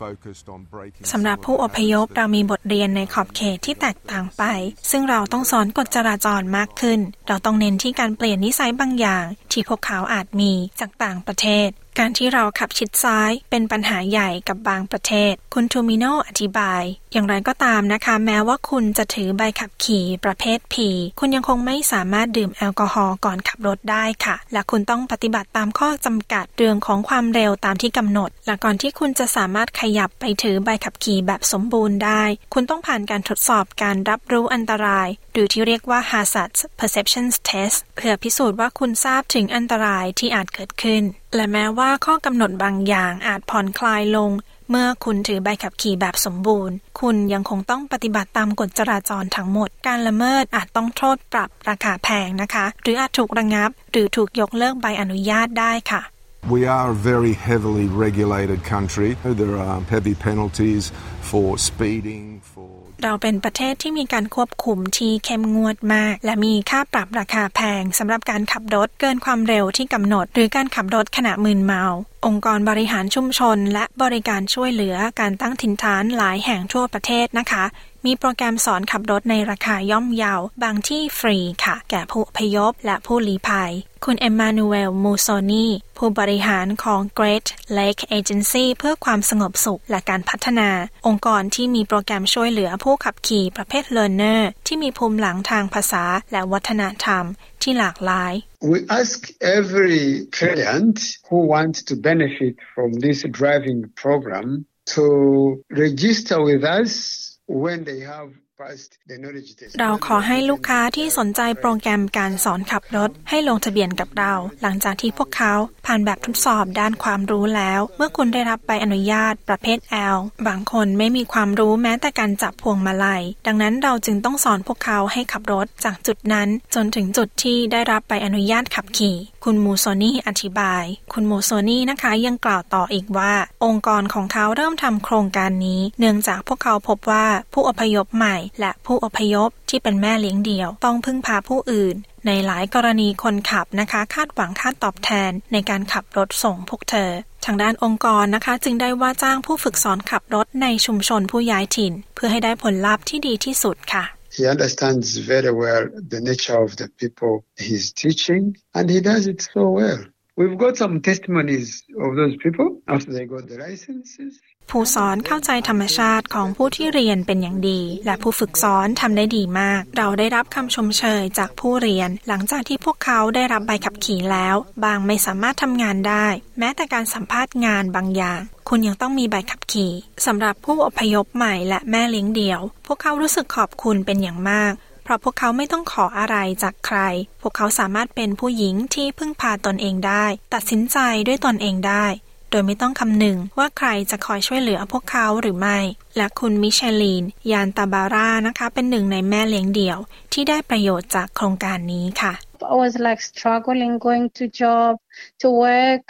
focused on breaking สำหรับผู้อพยพเรามีบทเรียนในขอบเขตที่แตกต่างไป ซึ่งเราต้องสอนกฎจราจรมากขึ้น เราต้องเน้นที่การเปลี่ยนนิสัยบางอย่าง ที่พวกเขาอาจมีจากต่างประเทศ การที่เราขับชิดซ้ายเป็นปัญหาใหญ่กับบางประเทศ คุณทูมิโนอธิบาย อย่างไรก็ตามนะคะ แม้ว่าคุณจะถือใบขับขี่ประเภท P คุณยังคงไม่สามารถดื่มแอลกอฮอล์ก่อนขับรถได้ค่ะ และคุณต้องปฏิบัติตามข้อจำกัดเรื่องของความเร็วตามที่กำหนด และก่อนที่คุณจะสามารถขยับไปถือใบขับขี่แบบสมบูรณ์ได้ คุณต้องผ่านการทดสอบการรับรู้อันตราย หรือที่เรียกว่า hazard perception test เพื่อพิสูจน์ว่าคุณทราบถึงอันตรายที่อาจเกิดขึ้น และแม้ว่าข้อกำหนดบางอย่างอาจผ่อนคลายลง เมื่อคุณถือใบขับขี่แบบสมบูรณ์ คุณยังคงต้องปฏิบัติตามกฎจราจรทั้งหมด การละเมิดอาจต้องโทษปรับราคาแพงนะคะ หรืออาจถูกระงับ หรือถูกยกเลิกใบอนุญาตได้ค่ะ We are a very heavily regulated country. There are heavy penalties for speeding, for เราเป็นประเทศที่มีการควบคุมที่เข้มงวดมาก และมีค่าปรับราคาแพงสำหรับการขับรถเกินความเร็วที่กำหนด หรือการขับรถขณะมึนเมา องค์กรบริหารชุมชน และบริการช่วยเหลือการตั้งถิ่นฐานหลายแห่งทั่วประเทศนะคะ มีโปรแกรมสอนขับรถในราคาย่อมเยาบางที่ฟรีค่ะ แก่ผู้พยพและผู้ลี้ภัย คุณเอมมานูเอล มูโซนี ผู้บริหารของ Great Lake Agency เพื่อความสงบสุขและการพัฒนา องค์กรที่มีโปรแกรมช่วยเหลือผู้ขับขี่ประเภท Learner ที่มีภูมิหลังทางภาษาและวัฒนธรรมที่หลากหลาย We ask every client who wants to benefit from this driving program to register with us when they have เราขอให้ลูกค้าที่สนใจโปรแกรมการสอนขับรถ ให้ลงทะเบียนกับเรา หลังจากที่พวกเขาผ่านแบบทดสอบด้านความรู้แล้ว เมื่อคุณได้รับใบอนุญาตประเภท L บางคนไม่มีความรู้แม้แต่การจับพวงมาลัย ดังนั้นเราจึงต้องสอนพวกเขาให้ขับรถจากจุดนั้น จนถึงจุดที่ได้รับใบอนุญาตขับขี่ คุณมูโซนี่อธิบาย คุณมูโซนี่นะคะยังกล่าวต่ออีกว่า องค์กรของเขาเริ่มทำโครงการนี้ เนื่องจากพวกเขาพบว่าผู้อพยพใหม่และผู้อพยพที่เป็นแม่เลี้ยงเดี่ยว ต้องพึ่งพาผู้อื่น ในหลายกรณีคนขับนะคะ คาดหวังค่าตอบแทนในการขับรถส่งพวกเธอ ทางด้านองค์กรนะคะ จึงได้ว่าจ้างผู้ฝึกสอนขับรถในชุมชนผู้ย้ายถิ่น เพื่อให้ได้ผลลัพธ์ที่ดีที่สุดค่ะ He understands very well the nature of the people he's teaching, and he does it so well. We've got some testimonies of those people after they got the licenses. ผู้สอนเข้าใจธรรมชาติของผู้ที่เรียนเป็นอย่างดี และผู้ฝึกสอนทำได้ดีมาก เราได้รับคำชมเชยจากผู้เรียน หลังจากที่พวกเขาได้รับใบขับขี่แล้ว บางไม่สามารถทำงานได้ แม้แต่การสัมภาษณ์งานบางอย่าง คุณยังต้องมีใบขับขี่สำหรับผู้อพยพใหม่และแม่เลี้ยงเดี่ยว พวกเขารู้สึกขอบคุณเป็นอย่างมาก เพราะพวกเขาไม่ต้องขออะไรจากใคร พวกเขาสามารถเป็นผู้หญิงที่พึ่งพาตนเองได้ ตัดสินใจด้วยตนเองได้ โดยไม่ต้องคำนึงว่าใครจะคอยช่วยเหลือพวกเขาหรือไม่ และคุณมิเชลีน ยานตาบาร่านะคะ เป็นหนึ่งในแม่เลี้ยงเดี่ยว ที่ได้ประโยชน์จากโครงการนี้ค่ะ I was like struggling going to job to work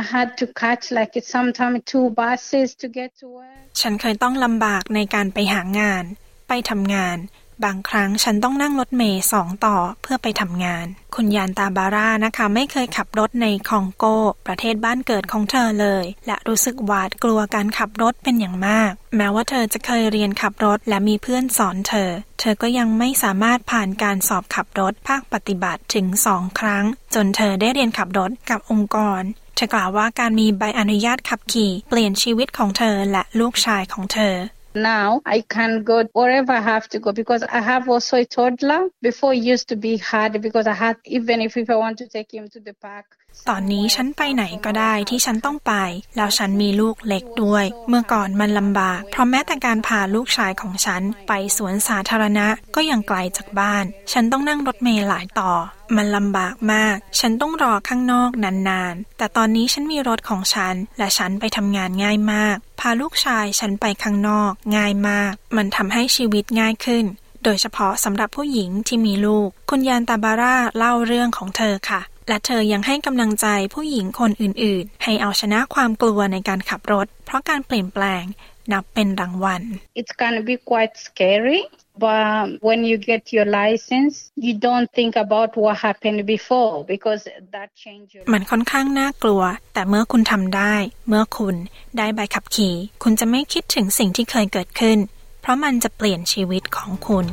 I had to catch like sometimes two buses to get to work ฉันเคยต้องลำบากในการไปหางาน ไปทำงาน บางครั้งฉันต้องนั่งรถเมย์สองต่อเพื่อไปทำงาน คุณยานตาบาร่านะคะ ไม่เคยขับรถในคองโก ประเทศบ้านเกิดของเธอเลย และรู้สึกหวาดกลัวการขับรถเป็นอย่างมาก แม้ว่าเธอจะเคยเรียนขับรถและมีเพื่อนสอนเธอ เธอก็ยังไม่สามารถผ่านการสอบขับรถภาคปฏิบัติถึงสองครั้ง จนเธอได้เรียนขับรถกับองค์กรเธอกล่าวว่าการมีใบอนุญาตขับขี่ เปลี่ยนชีวิตของเธอและลูกชายของเธอ Now I can go wherever I have to go because I have also a toddler. Before it used to be hard because I had even if, if I want to take him to the park. ตอนนี้ฉันไปไหนก็ได้ที่ฉันต้องไป แล้วฉันมีลูกเล็กด้วย เมื่อก่อนมันลำบาก เพราะแม้แต่การพาลูกชายของฉันไปสวนสาธารณะก็ยังไกลจากบ้าน ฉันต้องนั่งรถเมล์หลายต่อ มันลำบากมาก ฉันต้องรอข้างนอกนานๆ แต่ตอนนี้ฉันมีรถของฉัน และฉันไปทำงานง่ายมาก พาลูกชายฉันไปข้างนอก ง่ายมาก มันทำให้ชีวิตง่ายขึ้น โดยเฉพาะสำหรับผู้หญิงที่มีลูก คุณยานตาบาร่าเล่าเรื่องของเธอค่ะ และเธอยังให้กำลังใจผู้หญิงคนอื่นๆ ให้เอาชนะความกลัวในการขับรถ เพราะการเปลี่ยนแปลงนับเป็นรางวัล It's gonna be quite scary. But when you get your license, you don't think about what happened before because that changes. มันค่อนข้างน่ากลัว แต่เมื่อคุณทำได้ เมื่อคุณได้ใบขับขี่ คุณจะไม่คิดถึงสิ่งที่เคยเกิดขึ้น เพราะมันจะเปลี่ยนชีวิตของคุณ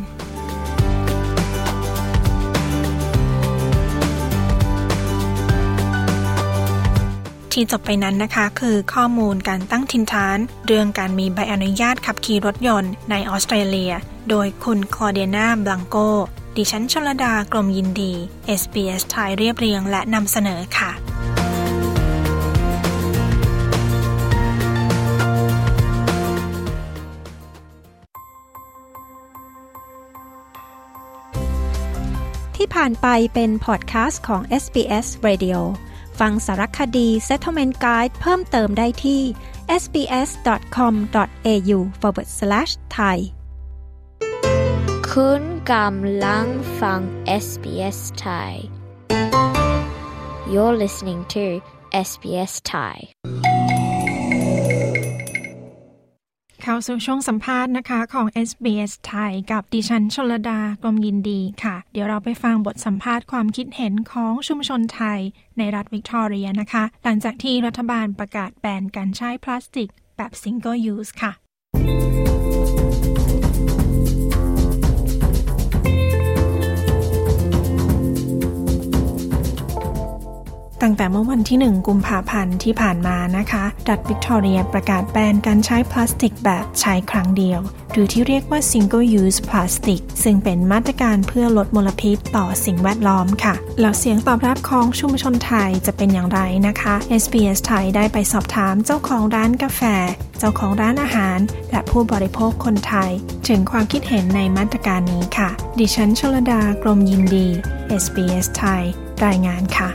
ที่จบไปนั้นนะคะ คือข้อมูลการตั้งทินฐาน เรื่องการมีใบอนุญาตขับขี่รถยนต์ในออสเตรเลีย โดยคุณคลอเดียนาบลังโก ดิฉันชลดากลมยินดี SBS ไทยเรียบเรียงและนำเสนอค่ะที่ผ่านไปเป็นพอดคาสต์ของ SBS Radio ฟังสารคดี Settlement Guide เพิ่มเติมได้ที่ sbs.com.au forward slash thai คุณกำลังฟัง SBS Thai You're listening to SBS Thai เข้าสู่ช่วงสัมภาษณ์นะคะของ SBS ไทยกับดิฉันชลดากรมยินดีค่ะ เดี๋ยวเราไปฟังบทสัมภาษณ์ความคิดเห็นของชุมชนไทย ในรัฐวิกตอเรียนะคะ หลังจากที่รัฐบาลประกาศแบนการใช้พลาสติกแบบ single use ค่ะ ตั้งแต่เมื่อวันที่ 1 กุมภาพันธ์ที่ผ่านมานะคะ รัฐวิกตอเรียประกาศแบนการใช้พลาสติกแบบใช้ครั้งเดียว หรือที่เรียกว่า single use plastic ซึ่งเป็นมาตรการเพื่อลดมลพิษต่อสิ่งแวดล้อมค่ะ แล้วเสียงตอบรับของชุมชนไทยจะเป็นอย่างไรนะคะ SBS ไทยได้ไปสอบถามเจ้าของร้านกาแฟ เจ้าของร้านอาหาร และผู้บริโภคคนไทย ถึงความคิดเห็นในมาตรการนี้ค่ะ ดิฉันชลดากรมยินดี SBS ไทย รายงานค่ะ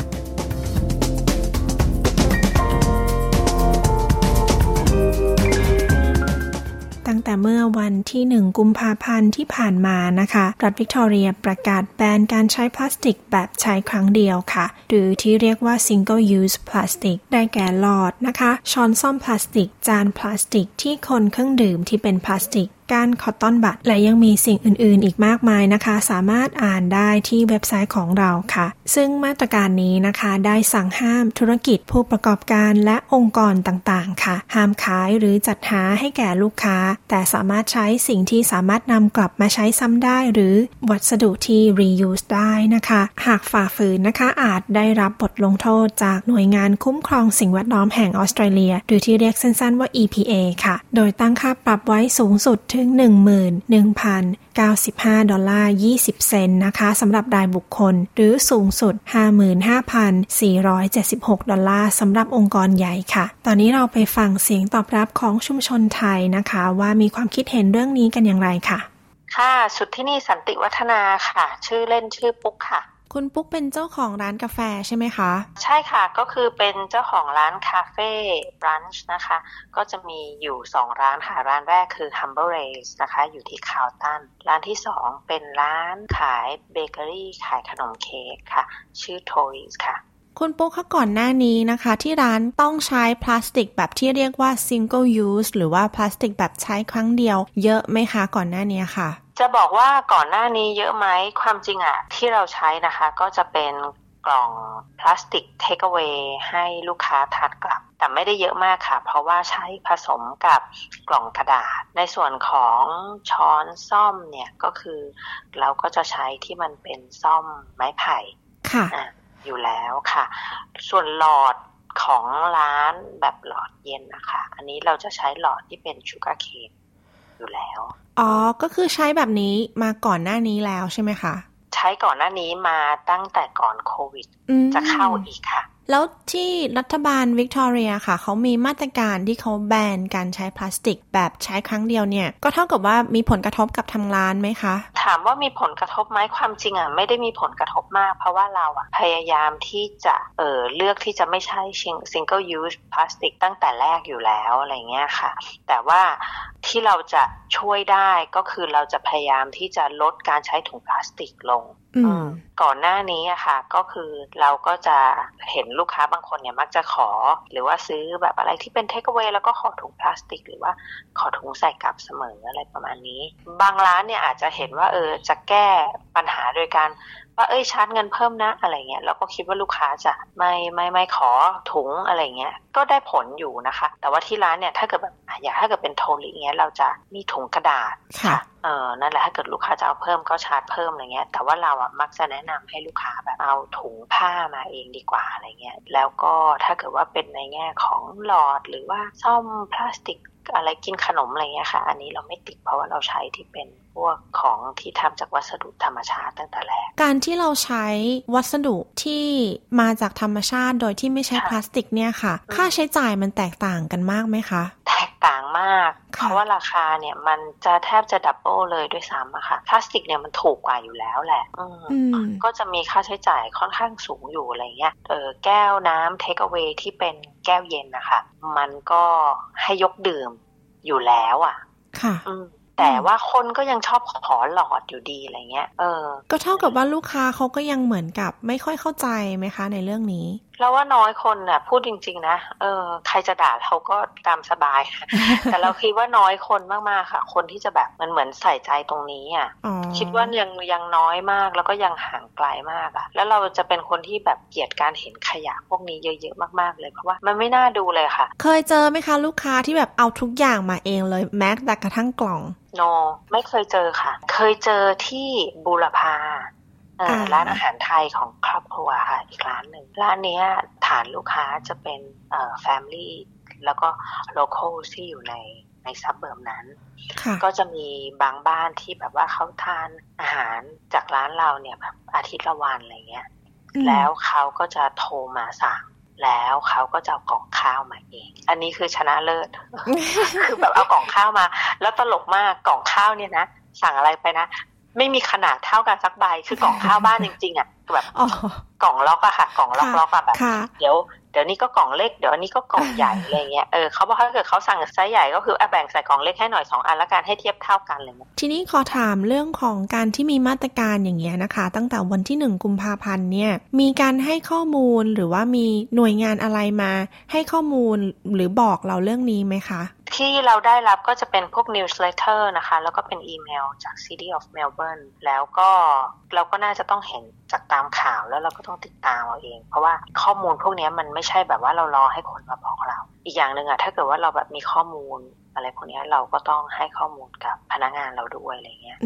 แต่เมื่อวันที่ 1 กุมภาพันธ์ที่ผ่านมานะคะ รัฐวิกตอเรียประกาศแบนการใช้พลาสติกแบบใช้ครั้งเดียวค่ะ หรือที่เรียกว่า single use plastic ได้แก่หลอดนะคะ ช้อนส้อมพลาสติก จานพลาสติกที่คนเครื่องดื่มที่เป็นพลาสติก ก้านคอตตอนบัตและยังมีสิ่งอื่น ๆ อีกมากมายนะคะ สามารถอ่านได้ที่เว็บไซต์ของเราค่ะ ซึ่งมาตรการนี้นะคะได้สั่งห้ามธุรกิจผู้ประกอบการและองค์กรต่างๆ ค่ะ ห้ามขายหรือจัดหาให้แก่ลูกค้า แต่สามารถใช้สิ่งที่สามารถนำกลับมาใช้ซ้ำได้ หรือวัสดุที่ reuse ได้นะคะ หากฝ่าฝืนนะคะอาจได้รับบทลงโทษจากหน่วยงานคุ้มครองสิ่งแวดล้อมแห่งออสเตรเลีย หรือที่เรียกสั้นๆว่า EPA ค่ะ โดยตั้งค่าปรับไว้สูงสุดถึงึง 11,095 ดอลลาร์ 20 เซนต์นะคะสำหรับรายบุคคล หรือสูงสุด 55,476 ดอลลาร์สำหรับองค์กรใหญ่ค่ะ ตอนนี้เราไปฟังเสียงตอบรับของชุมชนไทยนะคะ ว่ามีความคิดเห็นเรื่องนี้กันอย่างไรค่ะ ค่ะ สุดที่นี่สันติวัฒนาค่ะ ชื่อเล่นชื่อปุ๊กค่ะ คุณปุ๊กเป็นเจ้าของร้านกาแฟใช่ไหมคะ ใช่ค่ะก็คือเป็นเจ้าของร้านคาเฟ่บรันช์นะคะ ก็จะมีอยู่ 2 ร้านค่ะ ร้านแรกคือ Humble Race นะคะ อยู่ที่คาวตันร้านที่ 2 เป็นร้านขายเบเกอรี่ขายขนมเค้กค่ะ ชื่อ Tories ค่ะ คุณปุ๊กคะก่อนหน้านี้นะคะ ที่ร้านต้องใช้พลาสติกแบบที่เรียกว่า single use หรือว่าพลาสติกแบบใช้ครั้งเดียว เยอะไหมคะก่อนหน้านี้ค่ะ จะบอกว่าก่อนหน้านี้เยอะไหมความจริงอะที่เราใช้นะคะ ก็จะเป็นกล่องพลาสติกเทคเอา a y ให้ลูกค้าทานกลับ แต่ไม่ได้เยอะมากค่ะ เพราะว่าใช้ผสมกับกล่องกระดาษ ในส่วนของช้อนซ่อมเนี่ยก็คือ เราก็จะใช้ที่มันเป็นซ่อมไม้ไผ่ค่ะ อยู่แล้วค่ะ ส่วนหลอดของร้านแบบหลอดเย็นนะคะ อันนี้เราจะใช้หลอดที่เป็นชูการ์เคนอยู่แล้ว อ๋อ ก็คือใช้แบบนี้มาก่อนหน้านี้แล้วใช่ไหมคะ ใช้ก่อนหน้านี้มาตั้งแต่ก่อนโควิด จะเข้าอีกค่ะ แล้วที่รัฐบาลวิกตอเรียค่ะ เขามีมาตรการที่เขาแบนการใช้พลาสติก แบบใช้ครั้งเดียวเนี่ย ก็เท่ากับว่ามีผลกระทบกับทางร้านไหมคะ ถามว่ามีผลกระทบไหมความจริงอะไม่ได้มีผลกระทบมาก เพราะว่าเราอะพยายามที่จะเออเลือกที่จะไม่ใช้ single use พลาสติกตั้งแต่แรกอยู่แล้วอะไรเงี้ยค่ะ แต่ว่าที่เราจะช่วยได้ก็คือเราจะพยายามที่จะลดการใช้ถุงพลาสติกลง ก่อนหน้านี้อะค่ะ ก็คือเราก็จะเห็นลูกค้าบางคนเนี่ยมักจะขอ หรือว่าซื้อแบบอะไรที่เป็นเทค e เ a y แล้วก็ขอถุงพลาสติก หรือว่าขอถุงใส่กลับเสมออะไรประมาณนี้ บางร้านเนี่ยอาจจะเห็นว่าเออจะแก้ปัญหาโดยการว่าเอ้ยชาร์จเงินเพิ่มนะอะไรเงี้ยเราก็คิดว่าลูกค้าจะไม่ไม่ไม่ขอถุงอะไรเงี้ยก็ได้ผลอยู่นะคะ แต่ว่าที่ร้านเนี่ยถ้าเกิดแบบอยากถ้าเกิดเป็นโทลิเงี้ยเราจะมีถุงกระดาษค่ะเออนั่นแหละถ้าเกิดลูกค้าจะเอาเพิ่มก็ชาร์จเพิ่มอะไรเงี้ยแต่ว่าเราอะมักจะแนะนำให้ลูกค้าแบบเอาถุงผ้ามาเองดีกว่าอะไรเงี้ยแล้วก็ถ้าเกิดว่าเป็นในแง่ของหลอดหรือว่าซ่อมพลาสติกอะไรกินขนมอะไรเงี้ยค่ะ อันนี้เราไม่ติดเพราะว่าเราใช้ที่เป็น วกของที่ทำจากวัสดุธรรมชาติตั้งแต่แรก การที่เราใช้วัสดุที่มาจากธรรมชาติโดยที่ไม่ใช้พลาสติกเนี่ยค่ะ ค่าใช้จ่ายมันแตกต่างกันมากไหมคะแตกต่างมาก เพราะว่าราคาเนี่ยมันจะแทบจะ double เลยด้วยซ้ำอะค่ะ พลาสติกเนี่ยมันถูกกว่าอยู่แล้วแหละอืมก็จะมีค่าใช้จ่ายค่อนข้างสูงอยู่อะไรเงี้ยเออแก้วน้ำเทคเอา a y ที่เป็นแก้วเย็นนะคะมันก็ให้ยกดื่มอยู่แล้วอะค่ะอืม แต่ว่าคนก็ยังชอบขอหลอดอยู่ดีอะไรเงี้ย เออ ก็เท่ากับว่าลูกค้าเขาก็ยังเหมือนกับไม่ค่อยเข้าใจไหมคะในเรื่องนี้ เราว่าน้อยคนน่ะ พูดจริง ๆ นะเออใครจะด่าเราก็ตามสบาย แต่เราคิดว่าน้อยคนมากๆค่ะ คนที่จะแบบมันเหมือนใส่ใจตรงนี้อะคิดว่ายังยังน้อยมากแล้วก็ยังห่างไกลมากอะ แล้วเราจะเป็นคนที่แบบเกลียดการเห็นขยะพวกนี้เยอะๆมากๆเลยเพราะว่ามันไม่น่าดูเลยค่ะ เคยเจอไหมคะ ลูกค้าที่แบบเอาทุกอย่างมาเองเลยแม้แต่กระทั่งกล่อง No ไม่เคยเจอค่ะ เคยเจอที่บูรพา ร้านอาหารไทยของครอบครัวค่ะอีกร้านหนึ่งร้านนี้ฐานลูกค้าจะเป็นเอ่อ family แล้วก็ local ที่อยู่ในใน suburb นั้น ก็จะมีบางบ้านที่แบบว่าเขาทานอาหารจากร้านเราเนี่ยแบบอาทิตย์ละวันอะไรเงี้ยแล้วเขาก็จะโทรมาสั่งแล้วเขาก็จะเอากล่องข้าวมาเอง อันนี้คือชนะเลิศ คือแบบเอากล่องข้าวมา แล้วตลกมากกล่องข้าวเนี่ยนะ สั่งอะไรไปนะ ไม่มีขนาดเท่ากันสักใบคือกล่องข้าวบ้านจริงๆอะแบบกล่องล็อกอะค่ะ กล่องล็อกล็อกอะแบบเดี๋ยวเดี๋ยวนี้ก็กล่องเล็กเดี๋ยวอันนี้ก็กล่องใหญ่อะไรเงี้ยเออเขาบอกถ้าเกิดเขาสั่งไซส์ใหญ่ก็คือแบ่งใส่กล่องเล็กให้หน่อยสองอันแล้วกันให้เทียบเท่ากันเลยทีนี้ขอถามเรื่องของการที่มีมาตรการอย่างเงี้ยนะคะ ตั้งแต่วันที่หนึ่งกุมภาพันธ์เนี่ยมีการให้ข้อมูลหรือว่ามีหน่วยงานอะไรมา ให้ข้อมูลหรือบอกเราเรื่องนี้ไหมคะ ทที่เราได้รับก็จะเป็นพวก newsletter นะคะ แล้วก็เป็นอีเมลจาก City of Melbourne แล้วก็เราก็น่าจะต้องเห็นจากตามข่าวแล้วเราก็ต้องติดตามเอาเอง เพราะว่าข้อมูลพวกนี้มันไม่ใช่แบบว่าเรารอให้คนมาบอกเรา อีกอย่างหนึ่งอะถ้าเกิดว่าเราแบบมีข้อมูลอะไรพวกนี้เราก็ต้องให้ข้อมูลกับพนักงานเราด้วยอะไรเงี้ย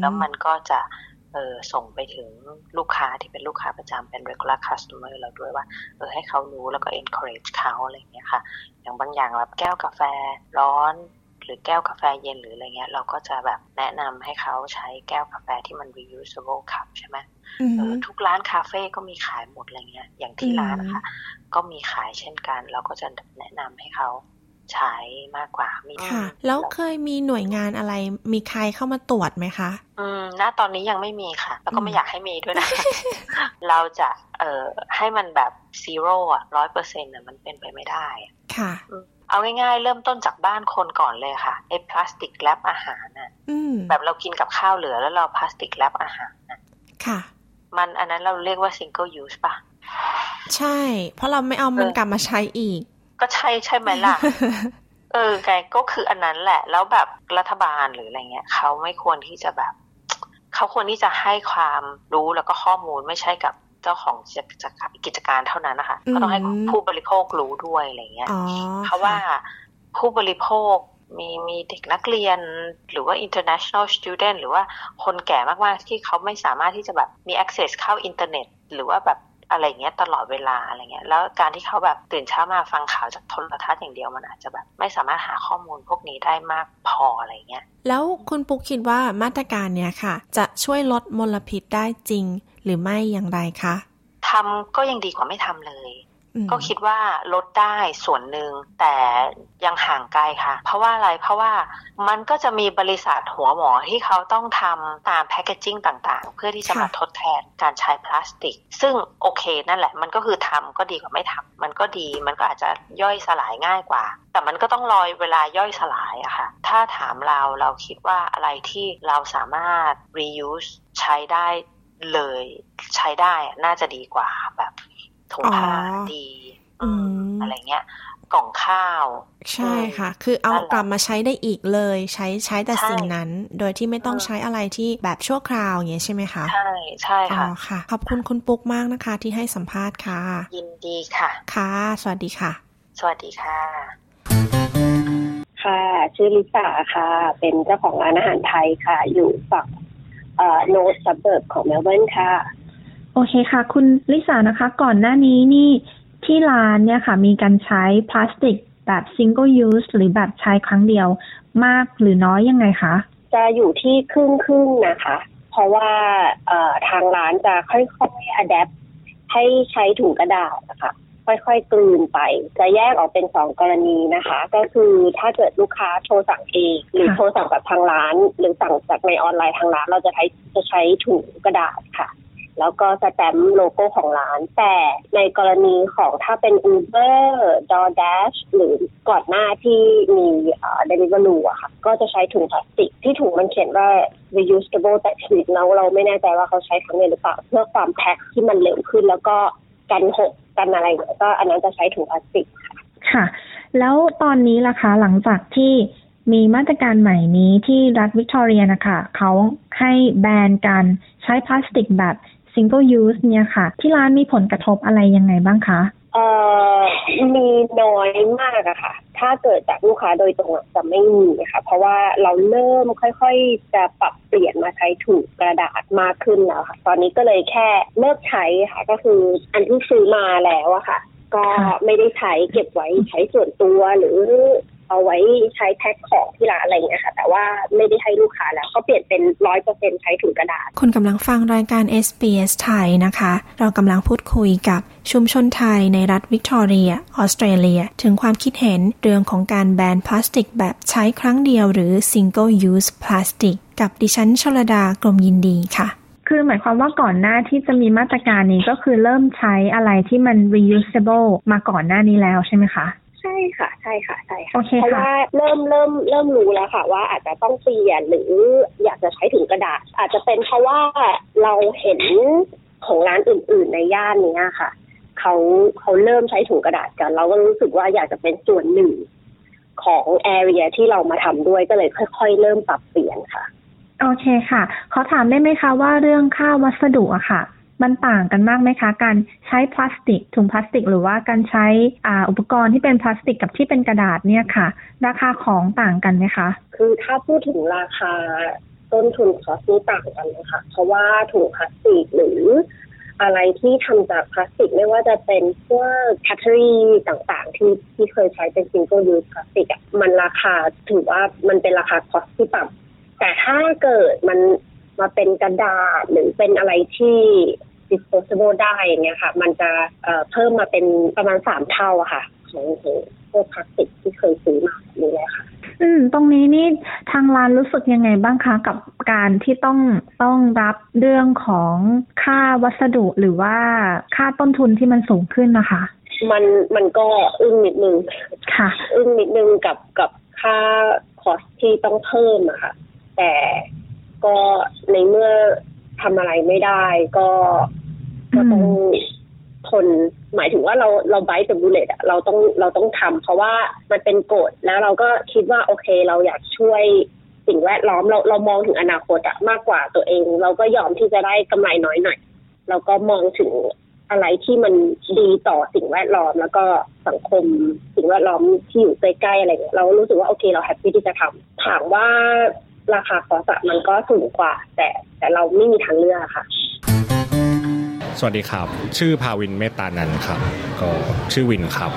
แล้วมันก็จะ เออส่งไปถึงลูกค้าที่เป็นลูกค้าประจำเป็น regular customer เราด้วยว่าเออให้เขารู้แล้วก็ encourage เขาอะไรเงี้ยค่ะ อย่างบางอย่างแบบแก้วกาแฟร้อน หรือแก้วกาแฟเย็นหรืออะไรเงี้ย เราก็จะแบบแนะนำให้เขาใช้แก้วกาแฟที่มัน reusable cup ใช่ไหมเออทุกร้านคาเฟ่ก็มีขายหมดอะไรเงี้ย อย่างที่ร้านนะคะก็มีขายเช่นกัน เราก็จะแนะนำให้เขา ใช้มากกว่ามีค่ะ แล้วเคยมีหน่วยงานอะไร มีใครเข้ามาตรวจไหมคะ อืมณตอนนี้ยังไม่มีค่ะ แล้วก็ไม่อยากให้มีด้วยนะ เราจะเอ่อให้มันแบบซีโร่อะร้อยเปอร์เซ็นต์อะมันเป็นไปไม่ได้ค่ะเอาง่ายๆ เริ่มต้นจากบ้านคนก่อนเลยค่ะไอ้พลาสติกแรปอาหารน่ะแบบเรากินกับข้าวเหลือแล้วเราพลาสติกแรปอาหารน่ะค่ะ มันอันนั้นเราเรียกว่า single use ป่ะ ใช่ เพราะเราไม่เอามันกลับมาใช้อีก ก็ใช่ใช่ไหมล่ะ เออไงก็คืออันนั้นแหละ แล้วแบบรัฐบาลหรืออะไรเงี้ยเขาไม่ควรที่จะแบบ เขาควรที่จะให้ความรู้แล้วก็ข้อมูลไม่ใช่กับเจ้าของกิจการเท่านั้นนะคะก็ต้องให้ผู้บริโภครู้ด้วยอะไรเงี้ยเพราะว่าผู้บริโภคมีมีเด็กนักเรียนหรือว่า international student หรือว่าคนแก่มาก ๆ ที่เขาไม่สามารถที่จะแบบมี access เข้าอินเทอร์เน็ต หรือว่าแบบ อะไรเงี้ยตลอดเวลาอะไรเงี้ยแล้วการที่เขาแบบตื่นเช้ามาฟังข่าวจากโทรทัศน์อย่างเดียวมันอาจจะแบบไม่สามารถหาข้อมูลพวกนี้ได้มากพออะไรเงี้ยแล้วคุณปุ๊กคิดว่ามาตรการเนี้ยค่ะ จะช่วยลดมลพิษได้จริง หรือไม่อย่างไรคะทำก็ยังดีกว่าไม่ทำเลย ก็คิดว่าลดได้ส่วนหนึ่งแต่ยังห่างไกลค่ะ เพราะว่าอะไรเพราะว่ามันก็จะมีบริษัทหัวหมอที่เขาต้องทำตามแพคเกจิ้งต่างๆ เพื่อที่จะมาทดแทนการใช้พลาสติก ซึ่งโอเคนั่นแหละ มันก็คือทำก็ดีกว่าไม่ทำมันก็ดีมันก็อาจจะย่อยสลายง่ายกว่า แต่มันก็ต้องรอเวลาย่อยสลายอะค่ะ ถ้าถามเราเราคิดว่าอะไรที่เราสามารถ reuse ใช้ได้เลยใช้ได้น่าจะดีกว่าแบบ ถุงผ้าดีอะไรเงี้ย กล่องข้าว ใช่ค่ะ คือเอากลับมาใช้ได้อีกเลย ใช้ใช้แต่สิ่งนั้น โดยที่ไม่ต้องใช้อะไรที่แบบชั่วคราวอย่างเงี้ยใช่ไหมคะ ใช่ใช่ค่ะค่ะ ขอบคุณคุณปุ๊กมากนะคะ ที่ให้สัมภาษณ์ค่ะ ยินดีค่ะ ค่ะ สวัสดีค่ะ สวัสดีค่ะ ค่ะ ชื่อลิซ่าค่ะ เป็นเจ้าของร้านอาหารไทยค่ะ อยู่ฝั่ง north suburb ของเมลเบิร์นค่ะ โอเคค่ะ คุณลิสานะคะ ก่อนหน้านี้นี่ที่ร้านเนี่ยค่ะ มีการใช้พลาสติกแบบ single use หรือแบบใช้ครั้งเดียวมากหรือน้อยยังไงคะ จะอยู่ที่ครึ่งครึ่งนะคะ เพราะว่าทางร้านจะค่อยๆ adapt ให้ใช้ถุงกระดาษนะคะค่อยๆ กลืนไป จะแยกออกเป็นสองกรณีนะคะ ก็คือถ้าเกิดลูกค้าโทรสั่งเอง หรือโทรสั่งจากทางร้าน หรือสั่งจากในออนไลน์ทางร้าน เราจะใช้จะใช้ถุงกระดาษค่ะ แล้วก็สแตมป์โลโก้ของร้าน แต่ในกรณีของถ้าเป็น Uber DoorDash หรือก่อนหน้าที่มีเอ่อ Deliveroo อะค่ะ ก็จะใช้ถุงพลาสติกที่ถุงมันเขียนว่า reusable แต่ชนิดเราเราไม่แน่ใจว่าเขาใช้ครั้งเดียวหรือเปล่าเพื่อความแพ็คที่มันเร็วขึ้น แล้วก็กันหกกันอะไรก็อันนั้นจะใช้ถุงพลาสติกค่ะค่ะ แล้วตอนนี้ล่ะคะหลังจากที่มีมาตรการใหม่นี้ที่รัฐวิกตอเรียนะคะเขาให้แบนการใช้พลาสติกแบบ single use เนี่ยค่ะ ที่ร้านมีผลกระทบอะไรยังไงบ้างคะเอ่อมีน้อยมากอะค่ะ ถ้าเกิดจากลูกค้าโดยตรงจะไม่มีค่ะ เพราะว่าเราเริ่มค่อยๆ จะปรับเปลี่ยนมาใช้ถุงกระดาษมากขึ้นแล้วค่ะ ตอนนี้ก็เลยแค่เลิกใช้ค่ะ ก็คืออันที่ซื้อมาแล้วอะค่ะ ก็ไม่ได้ใช้เก็บไว้ใช้ส่วนตัวหรือ เอาไว้ใช้แพ็คของที่ร้านอะไรอย่างเงี้ยค่ะ แต่ว่าไม่ได้ให้ลูกค้าแล้วก็เปลี่ยนเป็นร้อยเปอร์เซ็นใช้ถุงกระดาษคุณกำลังฟังรายการ SBS ไทยนะคะ เรากำลังพูดคุยกับชุมชนไทยในรัฐวิกตอเรีย ออสเตรเลีย ถึงความคิดเห็นเรื่องของการแบนพลาสติกแบบใช้ครั้งเดียวหรือ single use plastic กับดิฉันชลดากรมยินดีค่ะคือหมายความว่าก่อนหน้าที่จะมีมาตรการนี้ก็คือเริ่มใช้อะไรที่มัน reusable มาก่อนหน้านี้แล้วใช่ไหมคะใช่ค่ะใช่ค่ะใช่ค่ะเพราะว่าเริ่มเริ่มเริ่มรู้แล้วค่ะ ว่าอาจจะต้องเปลี่ยนหรืออยากจะใช้ถุงกระดาษ อาจจะเป็นเพราะว่าเราเห็นของร้านอื่น ๆ ในย่านนี้ค่ะเขาเขาเริ่มใช้ถุงกระดาษกัน เราก็รู้สึกว่าอยากจะเป็นส่วนหนึ่งของแอเรียที่เรามาทำด้วยก็เลยค่อย ๆ เริ่มปรับเปลี่ยนค่ะ โอเคค่ะ ขอถามได้ไหมคะว่าเรื่องค่าวัสดุอะค่ะ มันต่างกันมากไหมคะ การใช้พลาสติกถุงพลาสติก หรือว่าการใช้อ่าอุปกรณ์ที่เป็นพลาสติกกับที่เป็นกระดาษเนี่ยค่ะ ราคาของต่างกันไหมคะ คือถ้าพูดถึงราคาต้นทุน cost นี่ต่างกันเลยค่ะเพราะว่าถุงพลาสติกหรืออะไรที่ทำจากพลาสติกไม่ว่าจะเป็นพวก cutlery ต่างๆ ที่ที่เคยใช้เป็น single use plastic อะมันราคาถือว่ามันเป็นราคาคอสที่ต่ำแต่ถ้าเกิดมันมาเป็นกระดาษหรือเป็นอะไรที่ disposable ได้อย่างเงี้ยค่ะ มันจะเอ่อเพิ่มมาเป็นประมาณสามเท่าอะค่ะของของพวกพลาสติกที่เคยซื้อมานี่เลยค่ะ อืม ตรงนี้นี่ทางร้านรู้สึกยังไงบ้างคะกับการที่ต้องต้องรับเรื่องของค่าวัสดุหรือว่าค่าต้นทุนที่มันสูงขึ้นนะคะ มันมันก็อึ้งนิดนึงค่ะ อึ้งนิดนึงกับกับค่าคอสที่ต้องเพิ่มอะค่ะ แต่ก็ในเมื่อทำอะไรไม่ได้ก็ ก็ต้องทนหมายถึงว่าเราเราไบต์กับบูเลตอะเราต้องเราต้องทำเพราะว่ามันเป็นกฎแล้วเราก็คิดว่าโอเคเราอยากช่วยสิ่งแวดล้อมเราเรามองถึงอนาคตอะมากกว่าตัวเอง เราก็ยอมที่จะได้กำไรน้อยหน่อยเราก็มองถึงอะไรที่มันดีต่อสิ่งแวดล้อม แล้วก็สังคมสิ่งแวดล้อมที่อยู่ใกล้ๆอะไรเงี้ยเรารู้สึกว่าโอเคเรา happy ที่จะทำถามว่าราคา cost อะมันก็สูงกว่า แต่แต่เราไม่มีทางเลือกค่ะ สวัสดีครับ ชื่อภาวินเมตตานันท์ครับก็ชื่อวินครับ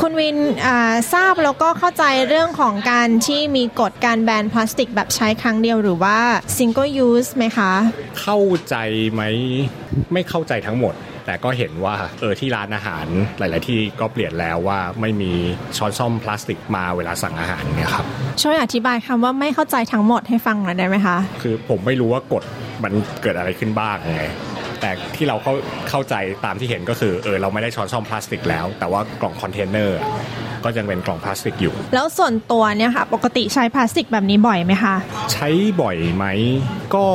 คุณวินอ่าทราบแล้วก็เข้าใจเรื่องของการที่มีกฎการแบนพลาสติกแบบใช้ครั้งเดียวหรือว่า single use ไหมคะ เข้าใจไหมไม่เข้าใจทั้งหมด แต่ก็เห็นว่าเออที่ร้านอาหารหลาย ๆ ที่ก็เปลี่ยนแล้วว่าไม่มีช้อนส้อมพลาสติกมาเวลาสั่งอาหารเนี่ยครับช่วยอธิบายคำว่าไม่เข้าใจทั้งหมดให้ฟังหน่อยได้ไหมคะ คือผมไม่รู้ว่ากฎมันเกิดอะไรขึ้นบ้างไง แต่ที่เราเข้าเข้าใจตามที่เห็นก็คือเออเราไม่ได้ช้อนส้อมพลาสติกแล้ว แต่ว่ากล่องคอนเทนเนอร์อะก็ยังเป็นกล่องพลาสติกอยู่ แล้วส่วนตัวเนี่ยค่ะ ปกติใช้พลาสติกแบบนี้บ่อยไหมคะ ใช้บ่อยไหมก็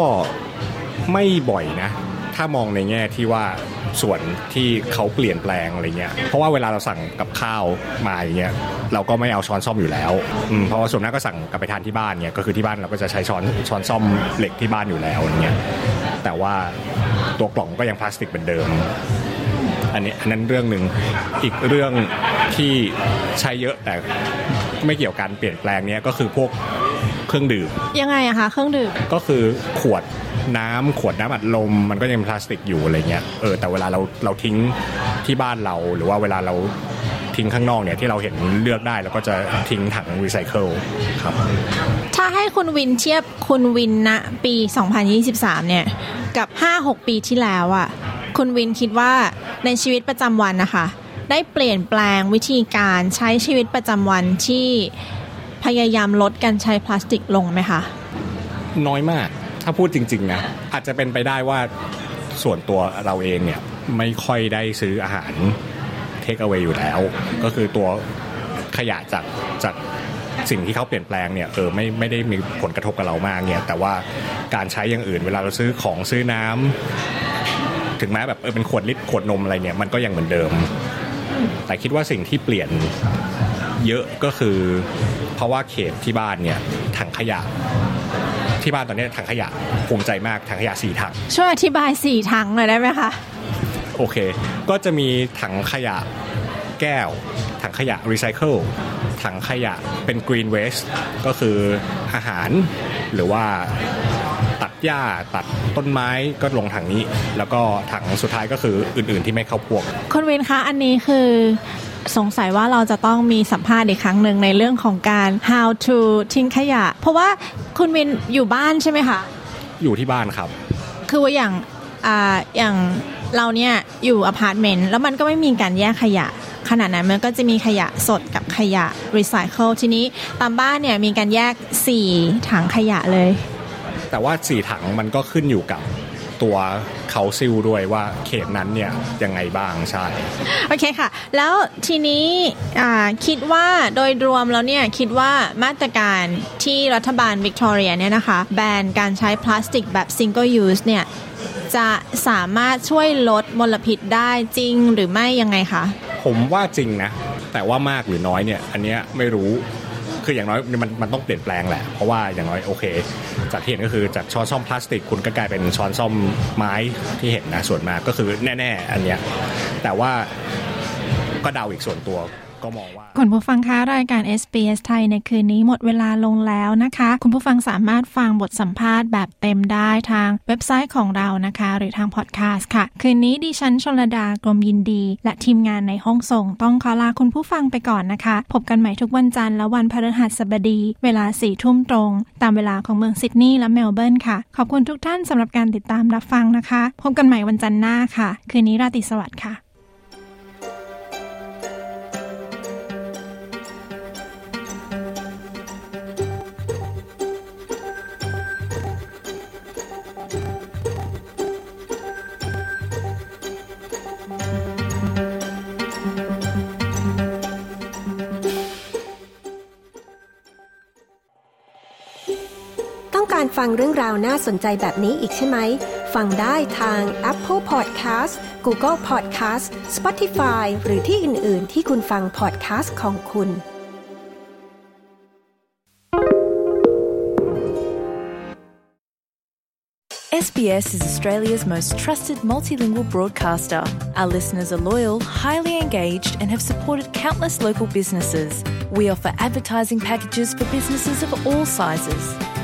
ไม่บ่อยนะ ถ้ามองในแง่ที่ว่าส่วนที่เขาเปลี่ยนแปลงอะไรเงี้ย เพราะว่าเวลาเราสั่งกับข้าวมาอย่างเงี้ยเราก็ไม่เอาช้อนซ่อมอยู่แล้วอืมเพราะว่าส่วนมากก็สั่งกลับไปทานที่บ้านเนี่ยก็คือที่บ้านเราก็จะใช้ช้อนช้อนซ่อมเหล็กที่บ้านอยู่แล้วอย่างเงี้ย แต่ว่าตัวกล่องก็ยังพลาสติกเหมือนเดิม อันนี้อันนั้นเรื่องหนึ่งอีกเรื่องที่ใช้เยอะแต่ไม่เกี่ยวกันเปลี่ยนแปลงเนี้ยก็คือพวกเครื่องดื่มยังไงอะคะเครื่องดื่มก็คือขวดน้ำขวดน้ำอัดลมมันก็ยังเป็นพลาสติกอยู่อะไรเงี้ยเออแต่เวลาเราเราทิ้งที่บ้านเราหรือว่าเวลาเรา ทิ้งข้างนอกเนี่ยที่เราเห็นเลือกได้เราก็จะทิ้งถังรีไซเคิลครับถ้าให้คุณวินเทียบคุณวินณปี 2023 เนี่ย กับ 5-6 ปีที่แล้วอะคุณวินคิดว่าในชีวิตประจำวันนะคะ ได้เปลี่ยนแปลงวิธีการใช้ชีวิตประจำวันที่พยายามลดการใช้พลาสติกลงไหมคะ น้อยมากถ้าพูดจริงๆนะอาจจะเป็นไปได้ว่าส่วนตัวเราเองเนี่ยไม่ค่อยได้ซื้ออาหาร เทคเอาไว้อยู่แล้ว ก็คือตัวขยะจากจากสิ่งที่เขาเปลี่ยนแปลงเนี่ยเออไม่ไม่ได้มีผลกระทบกับเรามากเนี่ยแต่ว่าการใช้อย่างอื่น เวลาเราซื้อของซื้อน้ำถึงแม้แบบเออเป็นขวดลิตรขวดนมอะไรเนี่ยมันก็ยังเหมือนเดิม แต่คิดว่าสิ่งที่เปลี่ยนเยอะก็คือ เพราะว่าเขตที่บ้านเนี่ยถังขยะที่บ้านตอนนี้ถังขยะภูมิใจมากถังขยะสี่ถังช่วยอธิบายสี่ถังหน่อยได้ไหมคะ โอเค ก็จะมีถังขยะแก้ว ถังขยะรีไซเคิลถังขยะเป็นกรีนเวสก็คืออาหารหรือว่าตัดหญ้าตัดต้นไม้ก็ลงถังนี้ แล้วก็ถังสุดท้ายก็คืออื่นๆที่ไม่เข้าพวกคุณวินคะอันนี้คือสงสัยว่าเราจะต้องมีสัมภาษณ์อีกครั้งหนึ่งในเรื่องของการ how to ทิ้งขยะ เพราะว่าคุณวินอยู่บ้านใช่ไหมคะ อยู่ที่บ้านครับ คือว่าอย่างอ่าอย่าง เราเนี่ยอยู่อพาร์ตเมนต์แล้วมันก็ไม่มีการแยกขยะขนาดนั้นมันก็จะมีขยะสดกับขยะรีไซเคิลทีนี้ตามบ้านเนี่ยมีการแยก 4 ถังขยะเลย แต่ว่าสี่ถังมันก็ขึ้นอยู่กับตัว council ด้วยว่าเขตนั้นเนี่ยยังไงบ้างใช่ โอเคค่ะ แล้วทีนี้อ่าคิดว่าโดยรวมแล้วเนี่ยคิดว่ามาตรการที่รัฐบาลวิกตอเรียเนี่ยนะคะ แบนการใช้พลาสติกแบบ single use เนี่ย จะสามารถช่วยลดมลพิษได้จริงหรือไม่ยังไงคะ ผมว่าจริงนะ แต่ว่ามากหรือน้อยเนี่ย อันเนี้ยไม่รู้คืออย่างน้อยมันมันต้องเปลี่ยนแปลงแหละ เพราะว่าอย่างน้อยโอเค จากที่เห็นก็คือจากช้อนซ่อมพลาสติกคุณก็กลายเป็นช้อนซ่อมไม้ที่เห็นนะส่วนมากก็คือแน่ ๆ อันเนี้ยแต่ว่าก็เดาอีกส่วนตัว ก็มองว่าคุณผู้ฟังคะรายการ SBS ไทยในคืนนี้หมดเวลาลงแล้วนะคะ คุณผู้ฟังสามารถฟังบทสัมภาษณ์แบบเต็มได้ทางเว็บไซต์ของเรานะคะ หรือทางพอดแคสต์ค่ะ คืนนี้ดิฉันชลดากรมยินดี และทีมงานในห้องส่งต้องขอลาคุณผู้ฟังไปก่อนนะคะ พบกันใหม่ทุกวันจันทร์และวันพฤหัสบดี เวลาสี่ทุ่มตรง ตามเวลาของเมืองซิดนีย์และเมลเบิร์นค่ะ ขอบคุณทุกท่านสำหรับการติดตามรับฟังนะคะ พบกันใหม่วันจันทร์หน้าค่ะ คืนนี้ราตรีสวัสดิ์ค่ะ ฟังเรื่องราวน่าสนใจแบบนี้อีกใช่ไหม ฟังได้ทาง Apple Podcast Google Podcast Spotify หรือที่อื่น ๆ ที่คุณฟัง podcast ของคุณ SBS is Australia's most trusted multilingual broadcaster. Our listeners are loyal, highly engaged, and have supported countless local businesses. We offer advertising packages for businesses of all sizes.